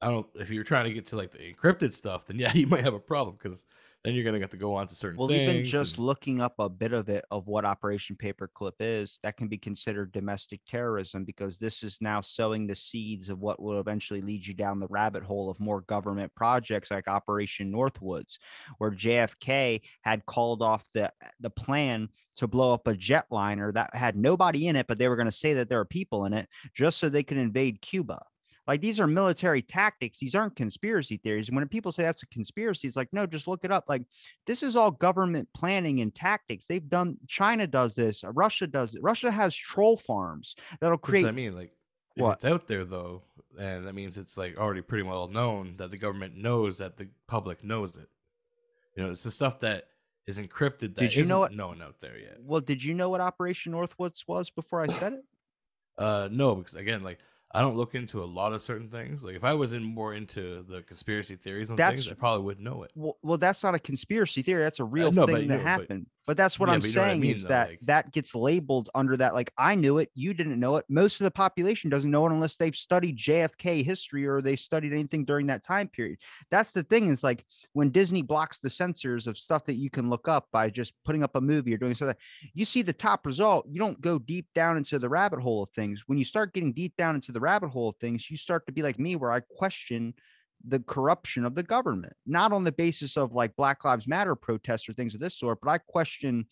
B: I don't. If you're trying to get to like the encrypted stuff, then yeah, you might have a problem because then you're gonna have to go on to certain
A: Well, even just
B: and-
A: looking up a bit of it of what Operation Paperclip is, that can be considered domestic terrorism because this is now sowing the seeds of what will eventually lead you down the rabbit hole of more government projects like Operation Northwoods, where JFK had called off the the plan to blow up a jetliner that had nobody in it, but they were going to say that there are people in it just so they could invade Cuba. Like these are military tactics. These aren't conspiracy theories. When people say that's a conspiracy, it's like, no, just look it up. Like this is all government planning and tactics. They've done China does this, uh, Russia does it. Russia has troll farms that'll
B: That's what
A: create
B: I mean, like
A: What?
B: it's out there though, and that means it's like already pretty well known that the government knows that the public knows it. You know, it's the stuff that is encrypted that
A: Did you know what-
B: known out there yet.
A: Well, did you know what Operation Northwoods was before I said it?
B: Uh, no, because again, like I don't look into a lot of certain things. Like if I was in more into the conspiracy theories on
A: That's-
B: things, I probably would know it.
A: Well, well, that's not a conspiracy theory. That's a real
B: know,
A: thing that
B: know,
A: happened. But, that's what
B: Yeah,
A: I'm
B: know what I
A: saying
B: mean,
A: is
B: though,
A: that
B: like-
A: that gets labeled under that. Like I knew it, you didn't know it. Most of the population doesn't know it unless they've studied JFK history or they studied anything during that time period. That's the thing is like when Disney blocks the censors of stuff that you can look up by just putting up a movie or doing something, you see the top result. You don't go deep down into the rabbit hole of things. When you start getting deep down into the rabbit hole of things, you start to be like me, where I question the corruption of the government, not on the basis of like Black Lives Matter protests or things of this sort, but I question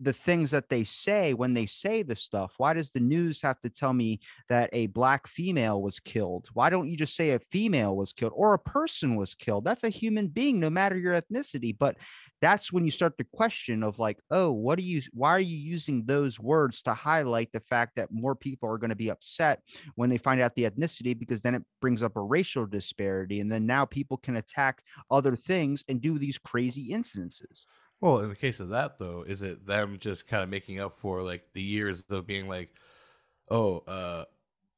A: the things that they say when they say this stuff. Why does the news have to tell me that a black female was killed? Why don't you just say a female was killed or a person was killed? That's a human being, no matter your ethnicity. But that's when you start to question of like, oh, what are you why are you using those words to highlight the fact that more people are going to be upset when they find out the ethnicity because then it brings up a racial disparity and then now people can attack other things and do these crazy incidences.
B: Well, in the case of that though, is it them just kind of making up for like the years of being like, oh, uh,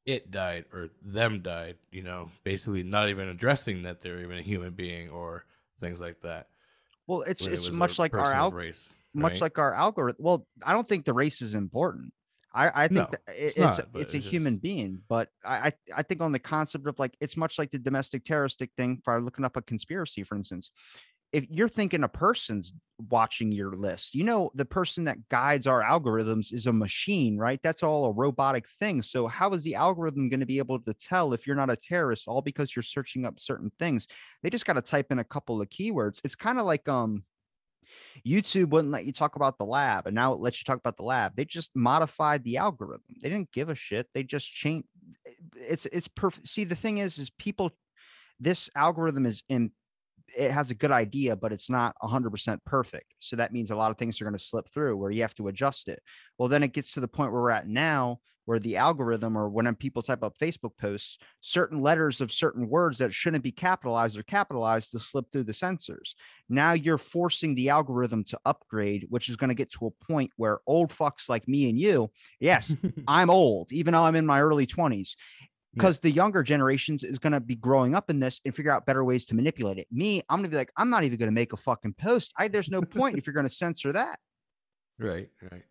B: it died or them died, you know, basically not even addressing that they're even a human being or things like that.
A: Well, it's
B: when it
A: it's
B: was
A: much like our al-
B: race,
A: much
B: right?
A: like our algorithm. Well, I don't think the race is important. I, I think
B: No, it's
A: it's
B: not,
A: it's,
B: but
A: a
B: it's
A: human
B: just-
A: being, but I, I I think on the concept of like it's much like the domestic terroristic thing for looking up a conspiracy, for instance. If you're thinking a person's watching your list, you know the person that guides our algorithms is a machine, right? That's all a robotic thing. So how is the algorithm going to be able to tell if you're not a terrorist all because you're searching up certain things? They just got to type in a couple of keywords. It's kind of like um YouTube wouldn't let you talk about the lab, and now it lets you talk about the lab. They just modified the algorithm. They didn't give a shit. They just changed. It's it's perfect. See, the thing is, is people. This algorithm is in. It has a good idea, but it's not 100% perfect. So that means a lot of things are going to slip through where you have to adjust it. Well, then it gets to the point where we're at now, where the algorithm, or when people type up Facebook posts, certain letters of certain words that shouldn't be capitalized or capitalized to slip through the censors now you're forcing the algorithm to upgrade, which is going to get to a point where old fucks like me and you, yes, I'm old, even though I'm in my early 20s, because the younger generations is going to be growing up in this and figure out better ways to manipulate it. Me, I'm going to be like, I'm not even going to make a fucking post. I, there's no point if you're going to censor that.
B: right, right.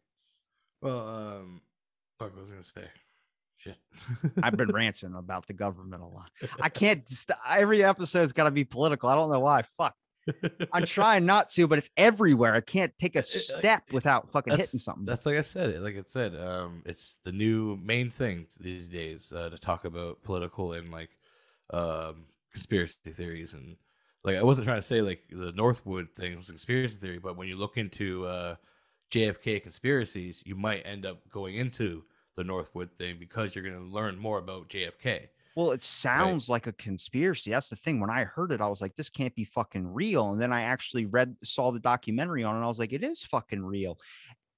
B: Well, um, fuck, what was I gonna say? Shit.
A: I've been ranting about the government a lot. I can't, st- every episode's got to be political. I don't know why. Fuck. I'm trying not to, but it's everywhere. I can't take a step without fucking hitting something.
B: That's like I said. it- Like I said, um, it's the new main thing these days uh, to talk about political and like um, conspiracy theories and like I wasn't trying to say like the Northwood thing was a conspiracy theory, but when you look into uh, JFK conspiracies, you might end up going into the Northwood thing because you're going to learn more about JFK.
A: Well, it sounds like a conspiracy. That's the thing. When I heard it, I was like, this can't be fucking real. And then I actually read, saw the documentary on it. And I was like, it is fucking real.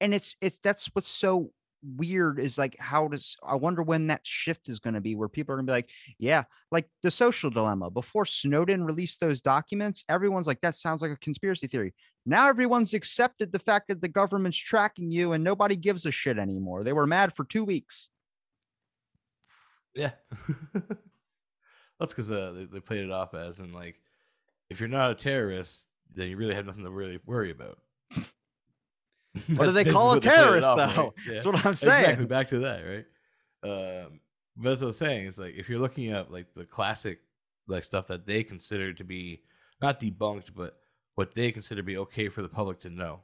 A: And it's, it's, that's what's so weird is like, how does, I wonder when that shift is going to be where people are going to be like, yeah, like the social dilemma. Before Snowden released those documents, everyone's like, that sounds like a conspiracy theory. Now everyone's accepted the fact that the government's tracking you and nobody gives a shit anymore. They were mad for two weeks.
B: Yeah. That's because uh, they, they played it off as and like, if you're not a terrorist, then you really have nothing to really worry about.
A: What do they call a
B: what they put it
A: terrorist,
B: off,
A: though?
B: right? Yeah.
A: That's what I'm saying.
B: Exactly. Back to that, right? Um, but that's what I'm saying. It's like if you're looking at like the classic like stuff that they consider to be not debunked, but what they consider to be okay for the public to know.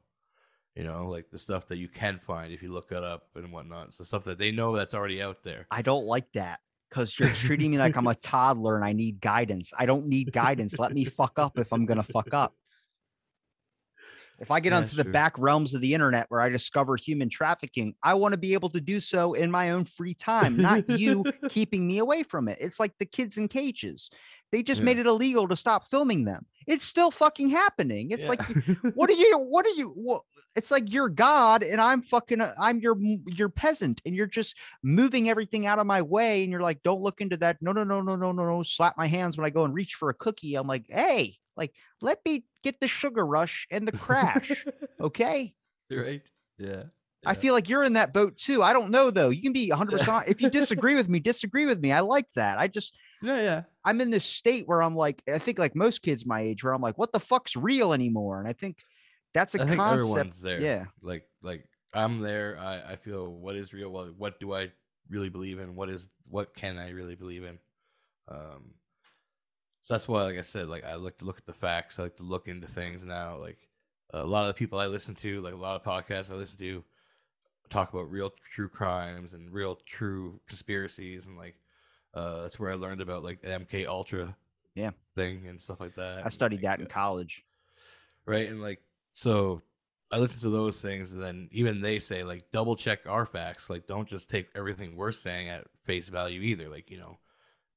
B: You know, like the stuff that you can find if you look it up and whatnot. It's the stuff that they know that's already out there.
A: I don't like that because you're treating me like I'm a toddler and I need guidance. I don't need guidance. Let me fuck up if I'm gonna fuck up. If I get
B: Yeah,
A: onto the
B: true.
A: back realms of the internet where I discover human trafficking, I want to be able to do so in my own free time, not you keeping me away from it. It's like the kids in cages. They just
B: Yeah.
A: made it illegal to stop filming them. It's still fucking happening. It's like what are you what are you what it's like you're god and i'm fucking uh, i'm your your peasant and you're just moving everything out of my way and you're like don't look into that no no no no no no no slap my hands when i go and reach for a cookie i'm like hey like let me get the sugar rush and the crash okay
B: right? Yeah.
A: i feel like you're in that boat too i don't know though you can be 100% if you disagree with me disagree with me i like that i just
B: Yeah, yeah.
A: I'm in this state where i'm like i think like most kids my age where i'm like what the fuck's real anymore and i think that's a
B: I
A: concept
B: everyone's there.
A: yeah
B: Like like I'm there. I, I feel what is real. What what do I really believe in? What is what can I really believe in? Um. So that's why, like I said, like I like to look at the facts. I like to look into things now. Like a lot of the people I listen to, like a lot of podcasts I listen to, talk about real true crimes and real true conspiracies, and like uh, that's where I learned about like MK Ultra,
A: Yeah.
B: thing and stuff like that.
A: I
B: and,
A: studied
B: like,
A: that in
B: uh,
A: college.
B: right and like so i listen to those things and then even they say like double check our facts like don't just take everything we're saying at face value either like you know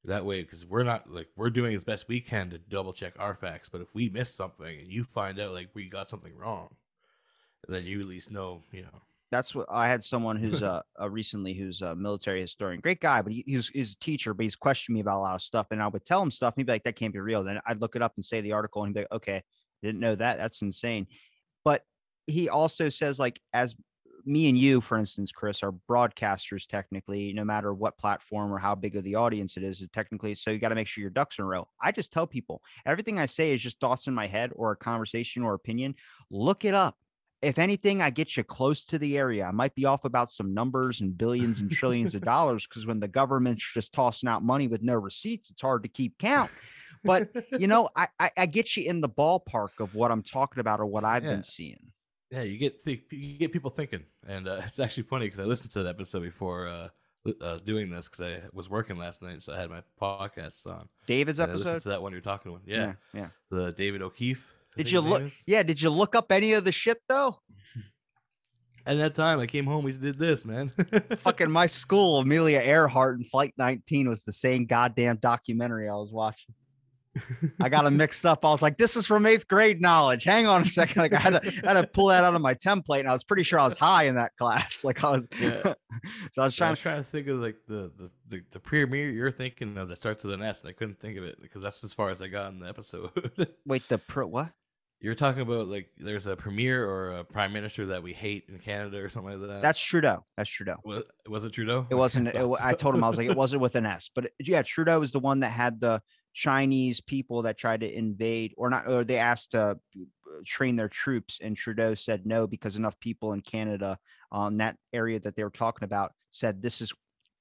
B: that way because we're not like we're doing as best we can to double check our facts but if we miss something and you find out like we got something wrong then you at least know you know
A: That's what I had someone who's uh, uh recently who's a military historian, great guy, but he, he's he's a teacher, but he's questioning me about a lot of stuff, and I would tell him stuff, and he'd be like, "That can't be real." Then I'd look it up and say the article, and he'd be like, "Okay, didn't know that. That's insane." But he also says like as me and you, for instance, Chris, are broadcasters technically, no matter what platform or how big of the audience it is, technically. So you got to make sure your ducks in a row. I just tell people everything I say is just thoughts in my head or a conversation or opinion. Look it up. If anything, I get you close to the area. I might be off about some numbers and billions and trillions of dollars because when the government's just tossing out money with no receipts, it's hard to keep count. But you know, I, I I get you in the ballpark of what I'm talking about or what I've
B: Yeah.
A: been seeing.
B: yeah you get th- you get people thinking and uh, it's actually funny because i listened to that episode before uh, uh doing this because i was working last night so i had my podcasts on
A: David's
B: and I listened
A: episode.
B: to that one you're talking about yeah,
A: yeah.
B: the david o'keefe
A: Did you look? Yeah. Did you look up any of the shit though?
B: At that time, I came home. We did this, man.
A: Fucking my school, Amelia Earhart and Flight 19 was the same goddamn documentary I was watching. I got them mixed up. I was like, this is from eighth grade knowledge. Hang on a second. Like I had to, I had to pull that out of my template, and I was pretty sure I was high in that class. Like I was,
B: Yeah.
A: so I was
B: I
A: trying
B: was
A: to.
B: trying to think of like the the, the the premiere you're thinking of that starts with an S, and I couldn't think of it because that's as far as I got in the episode.
A: Wait, the pro what?
B: You're talking about like there's a premier or a prime minister that we hate in Canada or something like that.
A: That's Trudeau. That's Trudeau.
B: was, was it Trudeau?
A: It wasn't. It, wa- I told him I was like, it wasn't with an S, but it- yeah, Trudeau was the one that had the Chinese people that tried to invade, or not, or they asked to train their troops, and Trudeau said no because enough people in Canada on that area that they were talking about said this is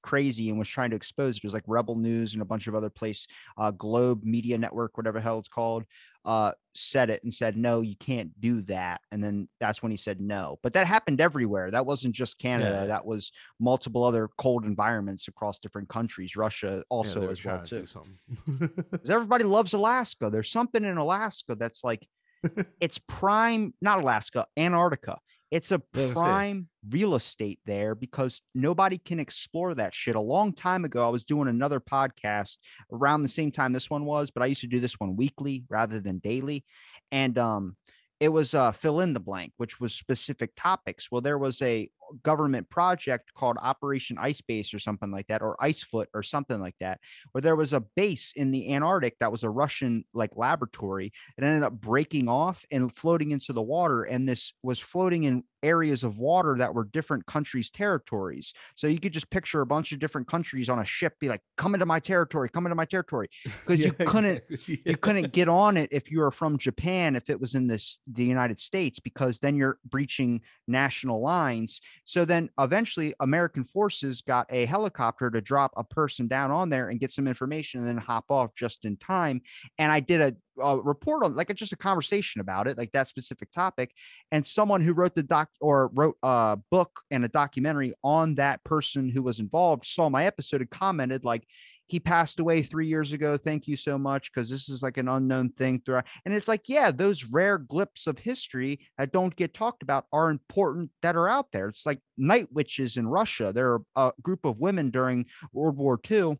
A: crazy and was trying to expose it. It was like Rebel News and a bunch of other place, uh, Globe Media Network, whatever the hell it's called, uh, said it and said no, you can't do that. And then that's when he said no. But that happened everywhere. That wasn't just Canada.
B: Yeah.
A: That was multiple other cold environments across different countries. Russia also
B: were
A: as well
B: to
A: too.
B: do something.
A: 'Cause everybody loves Alaska. There's something in Alaska that's like it's prime, not Alaska, Antarctica. It's a
B: Yeah, I was
A: prime real estate there because nobody can explore that shit. A long time ago, I was doing another podcast around the same time this one was, but I used to do this one weekly rather than daily. And um it was uh fill in the blank, which was specific topics. Well, there was a government project called Operation Ice Base or something like that, or Ice Foot or something like that, where there was a base in the Antarctic that was a Russian like laboratory. It ended up breaking off and floating into the water, and this was floating in areas of water that were different countries' territories. So you could just picture a bunch of different countries on a ship, be like, "Come into my territory, come into my territory," because you couldn't
B: exactly,
A: you couldn't get on it if you were from Japan if it was in this the United States because then you're breaching national lines. So then eventually American forces got a helicopter to drop a person down on there and get some information and then hop off just in time. And I did a, a report on like just a conversation about it, like that specific topic. And someone who wrote the doc or wrote a book and a documentary on that person who was involved saw my episode and commented like he passed away three years ago. Thank you so much. Cause this is like an unknown thing throughout. And it's like, yeah, those rare glimpses of history that don't get talked about are important that are out there. It's like night witches in Russia. There are a group of women during World War II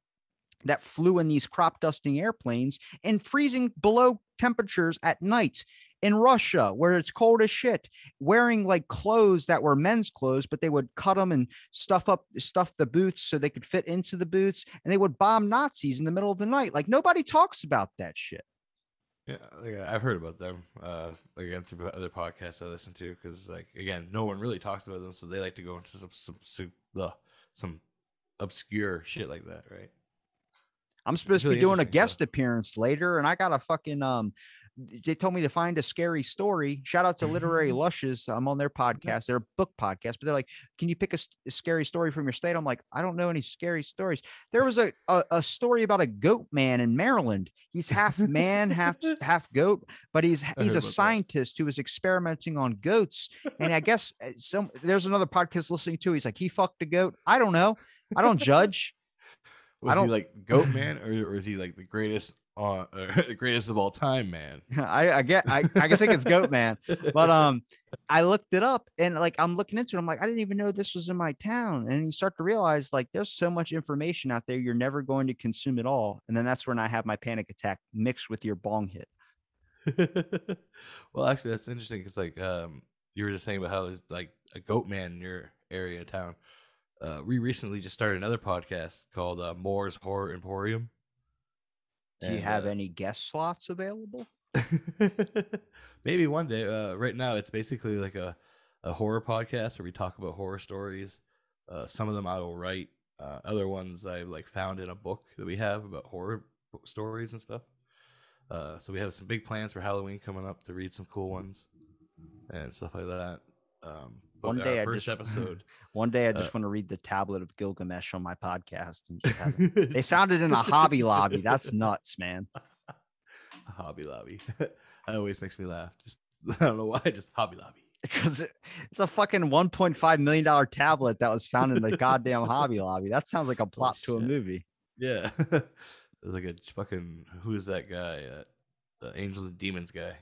A: that flew in these crop dusting airplanes and freezing below temperatures at night in Russia, where it's cold as shit, wearing like clothes that were men's clothes, but they would cut them and stuff up, stuff the boots so they could fit into the boots, and they would bomb Nazis in the middle of the night. Like nobody talks about that shit.
B: Yeah, like, I've heard about them. Uh, again through other podcasts I listen to, because like again, no one really talks about them, so they like to go into some some some, uh, some obscure shit like that, right?
A: I'm supposed to be doing a guest
B: stuff.
A: appearance later, and I got a fucking um. They told me to find a scary story. Shout out to Literary Lushes. I'm on their podcast. They're a book podcast, but they're like, "Can you pick a scary story from your state?" I'm like, "I don't know any scary stories." There was a, a a story about a goat man in Maryland. He's half man, half half goat, but he's he's a
B: about that.
A: scientist who was experimenting on goats. And I guess uh, some there's another podcast listening to. He's like, he fucked a goat. I don't know. I don't judge.
B: Was
A: don't-
B: he like Goat Man, or, or is he like the greatest uh, the greatest of all time, man?
A: I, I get I, I can think it's goat man. But um I looked it up and like I'm looking into it. I'm like, I didn't even know this was in my town. And you start to realize like there's so much information out there, you're never going to consume it all. And then that's when I have my panic attack mixed with your bong hit.
B: well, actually, that's interesting because like um, you were just saying about how there's like a Goat Man in your area of town. Uh, we recently just started another podcast called uh, Moore's Horror Emporium.
A: Do you have
B: uh,
A: any guest slots available?
B: Maybe one day. Uh, right now, it's basically like a, a horror podcast where we talk about horror stories. Uh, some of them I will write. Uh, other ones I like found in a book that we have about horror stories and stuff. Uh, so we have some big plans for Halloween coming up to read some cool ones and stuff like that. Um,
A: One
B: our
A: day I
B: first
A: just-
B: episode.
A: One day I
B: Uh,
A: just want to read the tablet of Gilgamesh on my podcast. And just have. They found it in a Hobby Lobby. That's nuts, man.
B: Hobby Lobby. that always makes me laugh. Just I don't know why. Just Hobby Lobby.
A: Because it, it's a fucking 1.5 million dollar tablet that was found in the goddamn Hobby Lobby. That sounds like a plot to a movie.
B: Yeah. Like a fucking who is that guy? Uh, the Angels and Demons guy.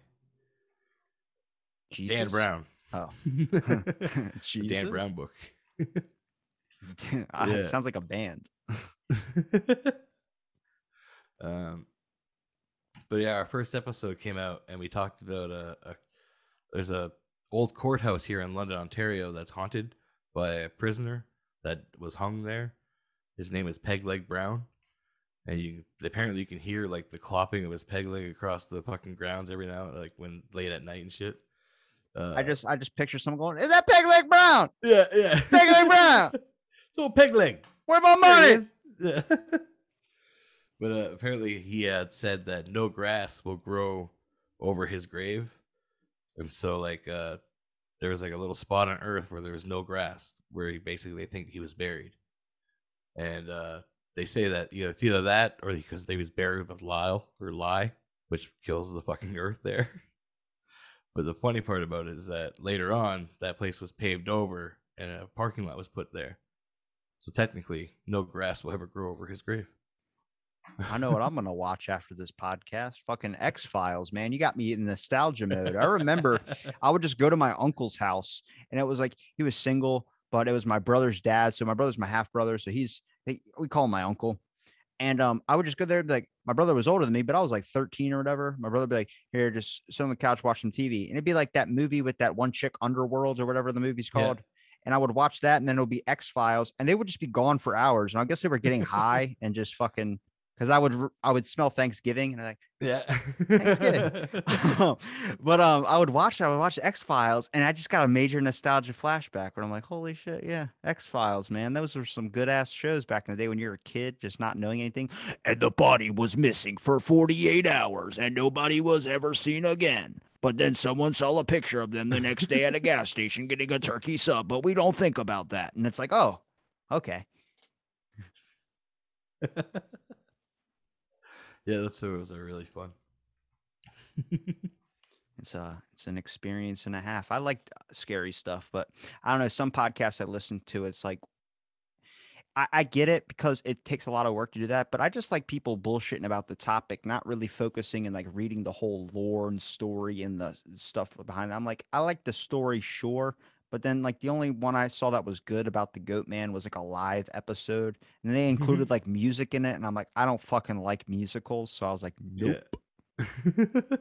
B: Dan Brown.
A: Oh.
B: The
A: Jesus?
B: Dan Brown book.
A: Ah,
B: Yeah.
A: It sounds like a band.
B: um, but yeah, our first episode came out, and we talked about a, a there's a old courthouse here in London, Ontario, that's haunted by a prisoner that was hung there. His name is Peg Leg Brown, and you apparently you can hear like the clopping of his peg leg across the fucking grounds every now, like when late at night and shit. Uh,
A: I just I just picture someone going, Is that Peg Leg Brown?
B: yeah yeah
A: Peg Leg Brown!
B: it's old Peg Leg.
A: Where my money?
B: Yeah. but uh, apparently, he had said that no grass will grow over his grave, and so like uh, there was like a little spot on Earth where there was no grass, where he basically they think he was buried, and uh, they say that you know it's either that or because they was buried with Lyle or lye, which kills the fucking Earth there. But the funny part about it is that later on, that place was paved over and a parking lot was put there. So technically, no grass will ever grow over his grave.
A: I know what I'm gonna watch after this podcast. Fucking X Files, man. You got me in nostalgia mode. I remember I would just go to my uncle's house, and it was like he was single, but it was my brother's dad. So my brother's my half brother, so he's we call him my uncle. And um, I would just go there, and be like my brother was older than me, but I was like 13 or whatever. My brother would be like, "Here, just sit on the couch, watch some TV," and it'd be like that movie with that one chick, Underworld or whatever the movie's
B: Yeah.
A: called. and I would watch that, and then it would be X Files, and they would just be gone for hours. And I guess they were getting high and just fucking because I would I would smell Thanksgiving, and I'm like,
B: Yeah.
A: Thanksgiving. but um, I would watch I would watch X Files, and I just got a major nostalgia flashback where I'm like, holy shit, yeah, X Files, man, those were some good ass shows back in the day when you were a kid, just not knowing anything. And the body was missing for 48 hours, and nobody was ever seen again. But then someone saw a picture of them the next day at a gas station getting a turkey sub, but we don't think about that. And it's like, oh, okay.
B: yeah, those shows are really fun.
A: It's a it's an experience and a half. I like uh, scary stuff, but I don't know. Some podcasts I listen to, it's like I, I get it because it takes a lot of work to do that, but I just like people bullshitting about the topic, not really focusing and like reading the whole lore and story and the stuff behind it. I'm like, I like the story, sure. But then like the only one I saw that was good about the Goat Man was like a live episode. And they mm-hmm. included like music in it. And I'm like, I don't fucking like musicals. So I was like, nope.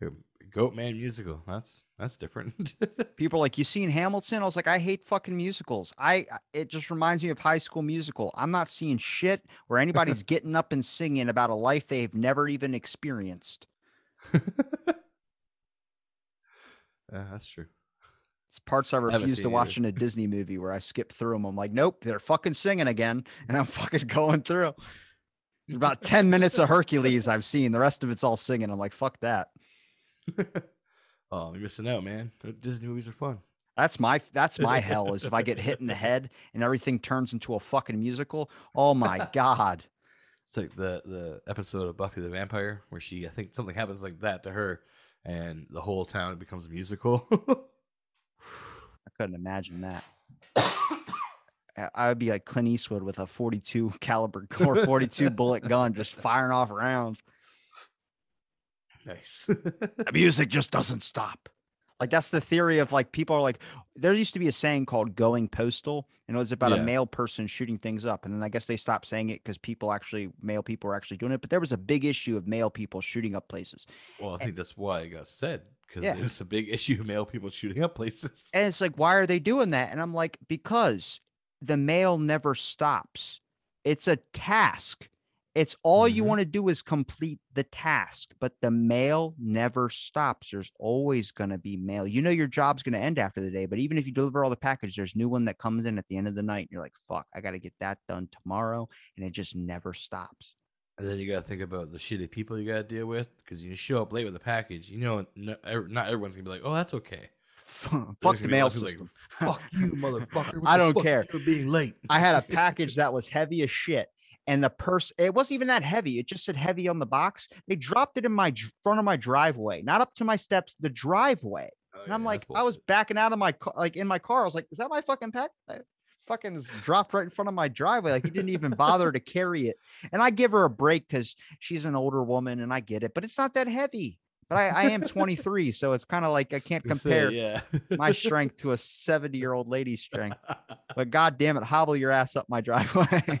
B: Yeah. Goat Man musical. That's that's different.
A: people are like you seen hamilton i was like i hate fucking musicals I- it just reminds me of high school musical i'm not seeing shit where anybody's getting up and singing about a life they've never even experienced
B: Yeah, that's true.
A: It's parts i refuse to watch
B: either.
A: in a disney movie where i skip through them i'm like nope they're fucking singing again and i'm fucking going through about 10 minutes of hercules i've seen the rest of it's all singing i'm like fuck that
B: oh, you're missing out, man. Disney movies are fun.
A: That's my that's my hell is if I get hit in the head and everything turns into a fucking musical. Oh my god.
B: It's like the the episode of Buffy the Vampire where she I think something happens like that to her and the whole town becomes a musical.
A: Couldn't imagine that. I- would be like Clint Eastwood with a 42 caliber or 42 bullet gun just firing off rounds.
B: nice.
A: The music just doesn't stop. Like that's the theory of like people are like there used to be a saying called going postal and it was about
B: Yeah.
A: a male person shooting things up and then I guess they stopped saying it because people actually male people were actually doing it but there was a big issue of male people shooting up places
B: well, I think that's why it got said because
A: Yeah.
B: it was a big issue of male people shooting up places.
A: And it's like, why are they doing that? And I'm like, because the mail never stops. It's a task. It's all you
B: Mhm.
A: want to do is complete the task, but the mail never stops. There's always going to be mail. You know, your job's going to end after the day, but even if you deliver all the package, there's new one that comes in at the end of the night. And you're like, fuck, I got to get that done tomorrow. And it just never stops.
B: And then you got to think about the shitty people you got to deal with because you show up late with a package. You know, no, er, not everyone's gonna be like, "Oh, that's okay."
A: Fuck the
B: gonna be a
A: mail
B: lot of people
A: system.
B: Like, Fuck you, motherfucker! What
A: I don't care.
B: for being late.
A: I had a package that was heavy as shit. And the person, it wasn't even that heavy. It just said heavy on the box. They dropped it in my front of my driveway, not up to my steps, the driveway.
B: Oh,
A: And I'm
B: yeah,
A: like, I was backing out of my car, like in my car. I was like, is that my fucking pack? Fucking dropped right in front of my driveway. Like he didn't even bother to carry it. And I give her a break because she's an older woman and I get it, but it's not that heavy. But I, I am 23, so it's kind of like I can't
B: Just say,
A: compare
B: yeah.
A: my strength to a 70 year old lady's strength. But god damn it, hobble your ass up my driveway.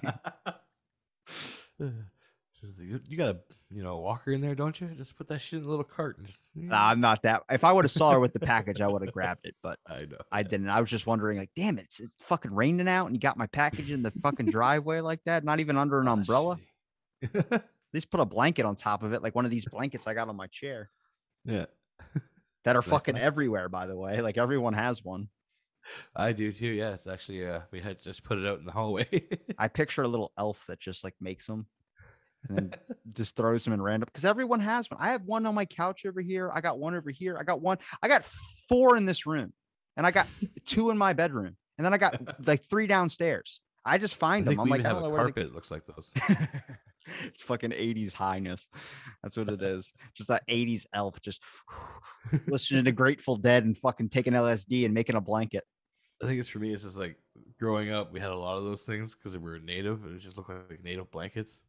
B: you you got a you know walker in there, don't you? Just put that shit in a little cart and just.
A: Nah, I'm not that. If I would have saw her with the package, I would have grabbed it, but
B: I know.
A: I didn't. I was just wondering, like, damn it, it's, it's fucking raining out, and you got my package in the fucking driveway like that, not even under an
B: Oh,
A: umbrella. At least put a blanket on top of it, like one of these blankets I got on my chair
B: yeah,
A: that are
B: that
A: fucking everywhere. By the way, like everyone has one.
B: I do too. Yeah, it's actually uh we had just put it out in the hallway.
A: I picture a little elf that just like makes them. And just throws them in random because everyone has one. I have one on my couch over here. I got one over here. I got one. I got four in this room, and I got two in my bedroom, and then I got like three downstairs. I just
B: I
A: find them. I'm like, I
B: have
A: don't know
B: a
A: where they
B: carpet. Looks like those.
A: it's fucking 80s highness. That's what it is. Just that 80s elf just listening to Grateful Dead and fucking taking LSD and making a blanket.
B: I think it's for me. It's just like growing up, we had a lot of those things because we were native. and It just looked like native blankets.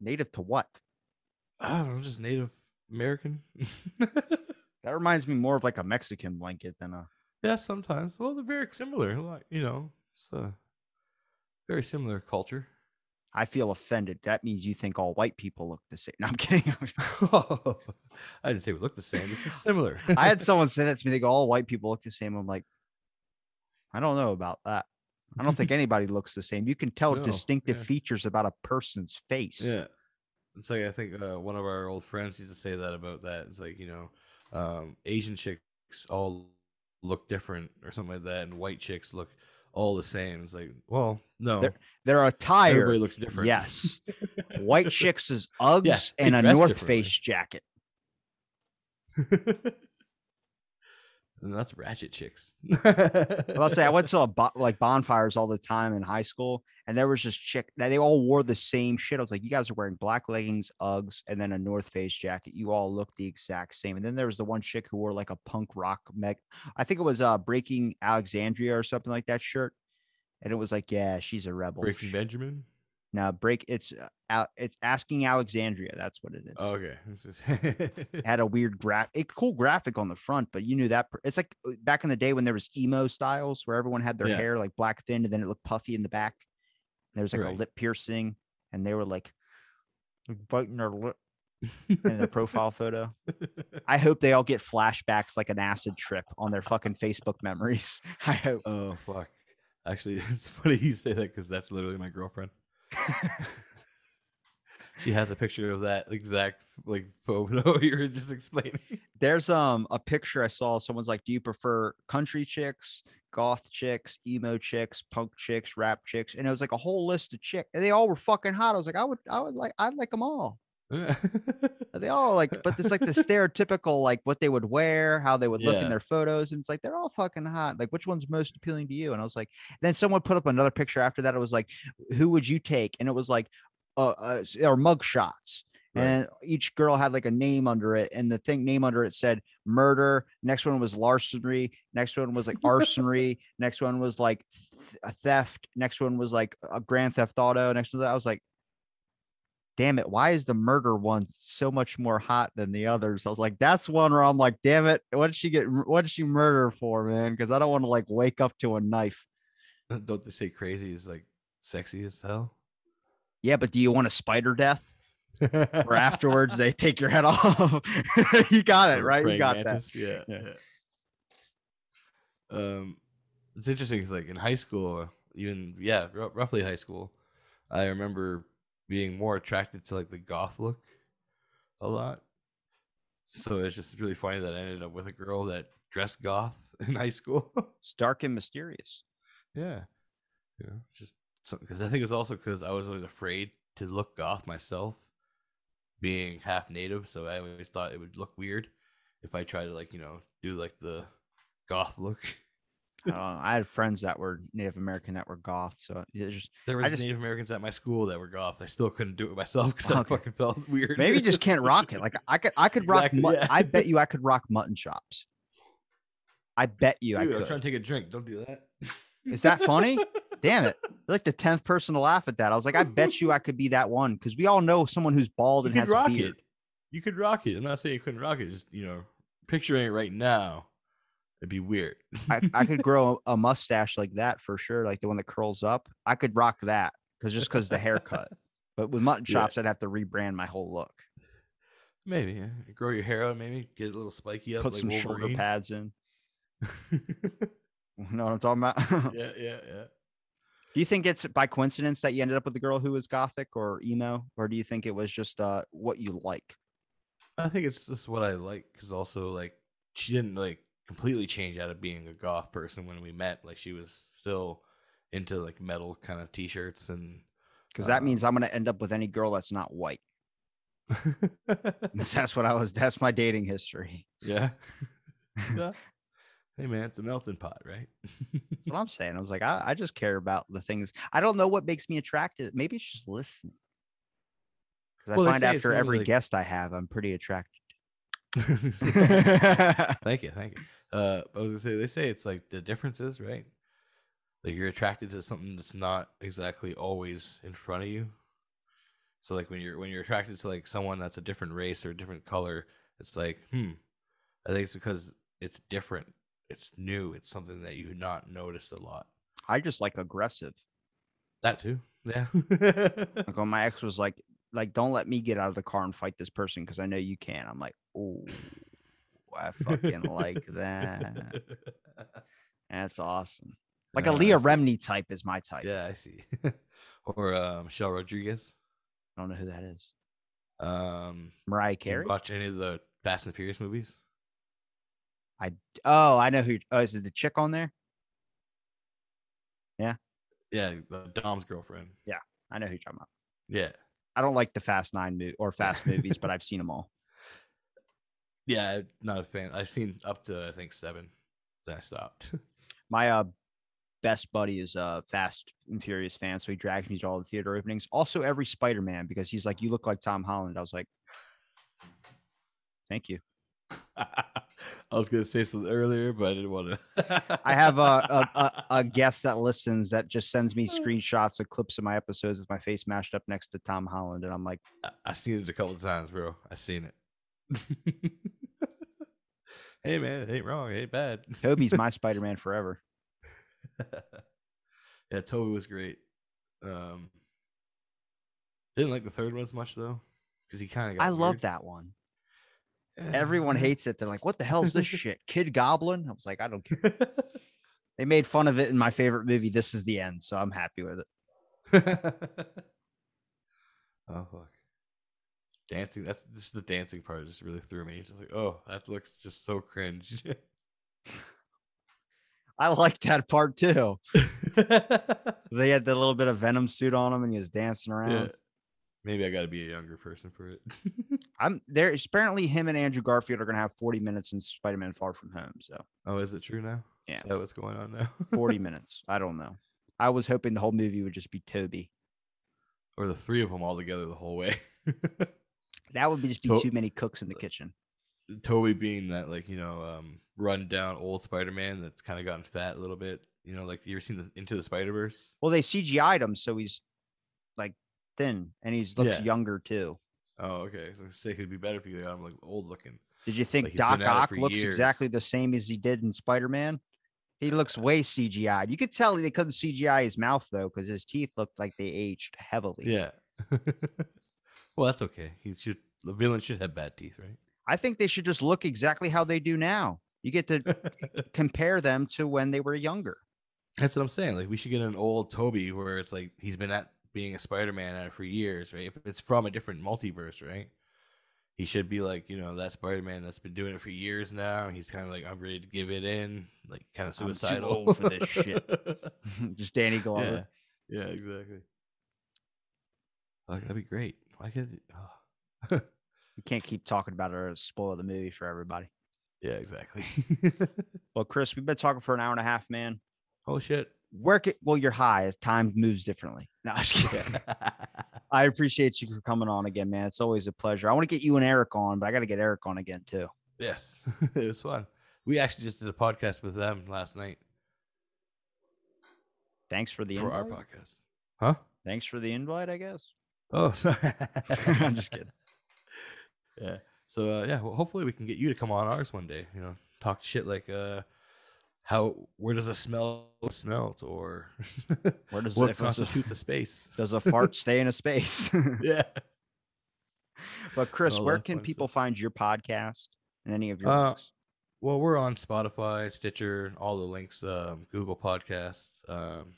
A: Native to what?
B: I don't know, just Native American.
A: That reminds me more of like a Mexican blanket than a.
B: yeah, sometimes. Well, they're very similar. Like you know, it's a very similar culture.
A: I feel offended. That means you think all white people look the same. No, I'm kidding.
B: I didn't say we look the same. This is similar.
A: I had someone say that to me. They go, all white people look the same. I'm like, I don't know about that. I don't think anybody looks the same. You can tell
B: No,
A: distinctive
B: yeah.
A: features about a person's face.
B: Yeah. It's like I think uh, one of our old friends used to say that about that. It's like, you know, um, Asian chicks all look different or something like that, and white chicks look all the same. It's like, well, no.
A: Their attire,
B: Everybody looks different.
A: yes. White chicks is Uggs
B: they
A: and a North. Face jacket.
B: that's ratchet chicks.
A: I'll say I went to a bo- like bonfires all the time in high school, and there was this chick that they all wore the same shit. I was like, you guys are wearing black leggings, Uggs, and then a North Face jacket. You all look the exact same. And then there was the one chick who wore like a punk rock meg. I think it was uh Breaking Alexandria or something like that shirt. And it was like, yeah, she's a rebel.
B: Breaking
A: Sh-
B: Benjamin.
A: Now break it's uh, Al- it's asking Alexandria. That's what it is.
B: Oh, okay.
A: It had a weird graph, a cool graphic on the front, but you knew that per- it's like uh, back in the day when there was emo styles where everyone had their
B: Yeah.
A: hair like black thin and then it looked puffy in the back. There was like a lip piercing, and they were like like biting their lip in their profile photo. I hope they all get flashbacks like an acid trip on their fucking Facebook memories. I hope.
B: oh fuck. Actually, it's funny you say that because that's literally my girlfriend. She has a picture of that exact like photo you were just explaining.
A: There's um a picture I saw. Someone's like, "Do you prefer country chicks, goth chicks, emo chicks, punk chicks, rap chicks?" And it was like a whole list of chicks, and they all were fucking hot. I was like, I would, I would like, I'd like them all. They all like, but it's like the stereotypical like what they would wear, how they would look
B: Yeah.
A: in their photos, and it's like they're all fucking hot. Like, which one's most appealing to you? And I was like, then someone put up another picture after that. It was like, who would you take? And it was like, uh, uh or mug shots.
B: Right.
A: And each girl had like a name under it, and the thing name under it said murder. Next one was larceny. Next one was like arsonry. Next one was like th- a theft. Next one was like a grand theft auto. Next one, I was like, damn it, why is the murder one so much more hot than the others? I was like, that's one where I'm like, damn it, what did she get? What did she murder for, man? Because I don't want to like wake up to a knife.
B: Don't they say crazy is like sexy as hell?
A: Yeah, but do you want a spider death? Or afterwards they take your head off? you got it, right? You got that.
B: mantis, Yeah,
A: Yeah.
B: yeah. Um, it's interesting because like in high school, even yeah, r- roughly high school, I remember being more attracted to like the goth look a lot. So it's just really funny that I ended up with a girl that dressed goth in high school.
A: It's dark and mysterious.
B: yeah, you know, just because I think it's also because I was always afraid to look goth myself, being half native. So I always thought it would look weird if I tried to like you know do like the goth look.
A: Uh, I had friends that were Native American that were goth, so it just
B: There was
A: just-
B: Native Americans at my school that were goth. I still couldn't do it myself because I fucking felt weird.
A: maybe you just can't rock it. Like I could, I could rock.
B: Exactly,
A: mut-
B: yeah.
A: I bet you I could rock mutton chops. I bet you I
B: Dude, I'm
A: could.
B: trying to take a drink. Don't do that.
A: Is that funny? Damn it! You're like the tenth person to laugh at that. I was like, I bet you I could be that one because we all know someone who's bald
B: You
A: and has a
B: rock
A: beard.
B: it. You could rock it. I'm not saying you couldn't rock it. Just you know, picturing it right now, it'd be weird.
A: I, I could grow a, mustache like that for sure, like the one that curls up. I could rock that because just because the haircut. But with mutton
B: Yeah.
A: chops, I'd have to rebrand my whole look.
B: maybe yeah. grow your hair out. Maybe get a little spiky up.
A: Put
B: like
A: some shoulder
B: Wolverine.
A: pads in. You know what I'm talking about?
B: yeah, yeah, yeah.
A: Do you think it's by coincidence that you ended up with a girl who was gothic or emo, or do you think it was just uh what you like?
B: I think it's just what I like because also like she didn't like completely changed out of being a goth person when we met. Like she was still into like metal kind of t-shirts and
A: Because that
B: Uh,
A: means I'm gonna end up with any girl that's not white. That's what I was. That's my dating history.
B: yeah. yeah. Hey man, it's a melting pot, right?
A: That's what I'm saying. I was like, I, I just care about the things. I don't know what makes me attracted. Maybe it's just listening. Because
B: Well,
A: I find after every
B: like-
A: guest I have, I'm pretty attracted.
B: thank you, thank you. Uh, I was gonna say they say it's like the differences, right? Like you're attracted to something that's not exactly always in front of you. So like when you're when you're attracted to like someone that's a different race or a different color, it's like, hmm. I think it's because it's different. It's new. It's something that you not noticed a lot.
A: I just like aggressive.
B: That too. Yeah.
A: Like when my ex was like, like, don't let me get out of the car and fight this person because I know you can. I'm like, oh, I fucking like that. That's awesome. Like a
B: Uh,
A: Leah. Remini type is my type.
B: Yeah, I see. or uh, Michelle Rodriguez.
A: I don't know who that is.
B: Um,
A: Mariah
B: you
A: Carey.
B: watch any of the Fast and Furious movies?
A: I oh, I know who. Oh, is it the chick on there?
B: Yeah, the Dom's girlfriend.
A: Yeah, I know who you're talking about.
B: Yeah,
A: I don't like the Fast Nine mo- or Fast movies, but I've seen them all.
B: yeah. Not a fan. I've seen up to I think seven. Then I stopped.
A: My uh best buddy is a Fast and Furious fan, so he drags me to all the theater openings. Also, every Spider Man because he's like, "You look like Tom Holland." I was like, "Thank you."
B: I was gonna say something earlier, but I didn't want to.
A: I have a, a, a a guest that listens that just sends me screenshots of clips of my episodes with my face mashed up next to Tom Holland, and I'm like,
B: I- I seen it a couple times, bro. I seen it. hey man, it ain't wrong. It ain't bad.
A: "Toby's my Spider Man forever."
B: yeah, Toby was great. Um, didn't like the third one as much though, because he kind of.
A: I love that one. Everyone hates it. They're like, "What the hell is this shit?" Kid Goblin. I was like, "I don't care." They made fun of it in my favorite movie. This is the end, so I'm happy with it.
B: oh fuck. Dancing. That's this is the dancing part. Just really threw me. It's just like, oh, that looks just so cringe.
A: I like that part too. They had the little bit of Venom suit on him, and he was dancing around.
B: yeah. Maybe I got to be a younger person for it.
A: I'm there. Apparently, him and Andrew Garfield are gonna have 40 minutes in Spider-Man: Far From Home. So
B: oh, is it true now?
A: Yeah.
B: Is that what's going on now?
A: 40 minutes. I don't know. I was hoping the whole movie would just be Toby.
B: or the three of them all together the whole way.
A: That would be just be
B: To-
A: too many cooks in the kitchen.
B: Toby being that like you know um run down old Spider-Man that's kind of gotten fat a little bit. You know, like you ever seen the Into the Spider Verse?
A: Well, they CGI'd him, so he's like thin, and he's looks
B: Yeah.
A: younger too.
B: Oh, okay. So say it'd be better if you got him like old looking.
A: Did you think
B: Like, he's
A: Doc
B: been at it
A: Ock
B: for
A: looks exactly the same as he did in Spider-Man? He looks uh, way CGI'd. You could tell they couldn't CGI his mouth though, because his teeth looked like they aged heavily.
B: Yeah. well, that's okay. He should the villain should have bad teeth, right?
A: I think they should just look exactly how they do now. You get to compare them to when they were younger.
B: That's what I'm saying. Like we should get an old Toby where it's like he's been at being a Spider-Man for years, right? If it's from a different multiverse, right? He should be like, you know, that Spider-Man that's been doing it for years now. He's kind of like, I'm ready to give it in, like kind of
A: I'm too
B: suicidal.
A: old for this shit. just Danny
B: yeah,
A: Glover.
B: yeah, exactly. Like that'd be great. Why could? Oh.
A: We can't keep talking about it or spoil the movie for everybody.
B: Yeah, exactly.
A: Well, Chris, we've been talking for an hour and a half, man.
B: oh shit.
A: Work it. Well, you're high as time moves differently. No, I'm just kidding. I appreciate you for coming on again, man. It's always a pleasure. I want to get you and Eric on, but I got to get Eric on again too.
B: yes, it was fun. We actually just did a podcast with them last night
A: Thanks for the
B: for our
A: invite.
B: podcast. Huh?
A: Thanks for the invite, I guess.
B: Oh, sorry.
A: I'm just kidding.
B: Yeah. So uh, yeah, well, hopefully we can get you to come on ours one day. You know, talk shit like uh, how where does a smell smelt or
A: Where does
B: what
A: it's a-
B: constitutes a space?
A: Does a fart stay in a space?
B: yeah.
A: but Chris, where can people
B: stuff.
A: find your podcast and any of your
B: Uh,
A: books?
B: Well, we're on Spotify, Stitcher, all the links, um, Google Podcasts. Um,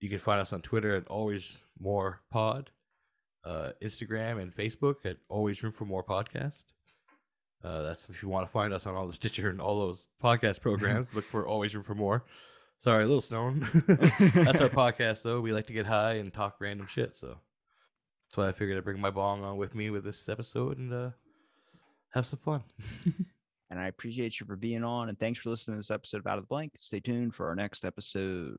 B: you can find us on Twitter at Always Moore Pod, uh, Instagram and Facebook at Always Room for Moore Podcast. Uh, that's if you want to find us on all the Stitcher and all those podcast programs. look for Always Room for Moore. Sorry, a little stone. that's our podcast, though. We like to get high and talk random shit. So that's why I figured I'd bring my bong on with me with this episode and uh, have some fun.
A: And I appreciate you for being on. And thanks for listening to this episode of Out of the Blank. Stay tuned for our next episode.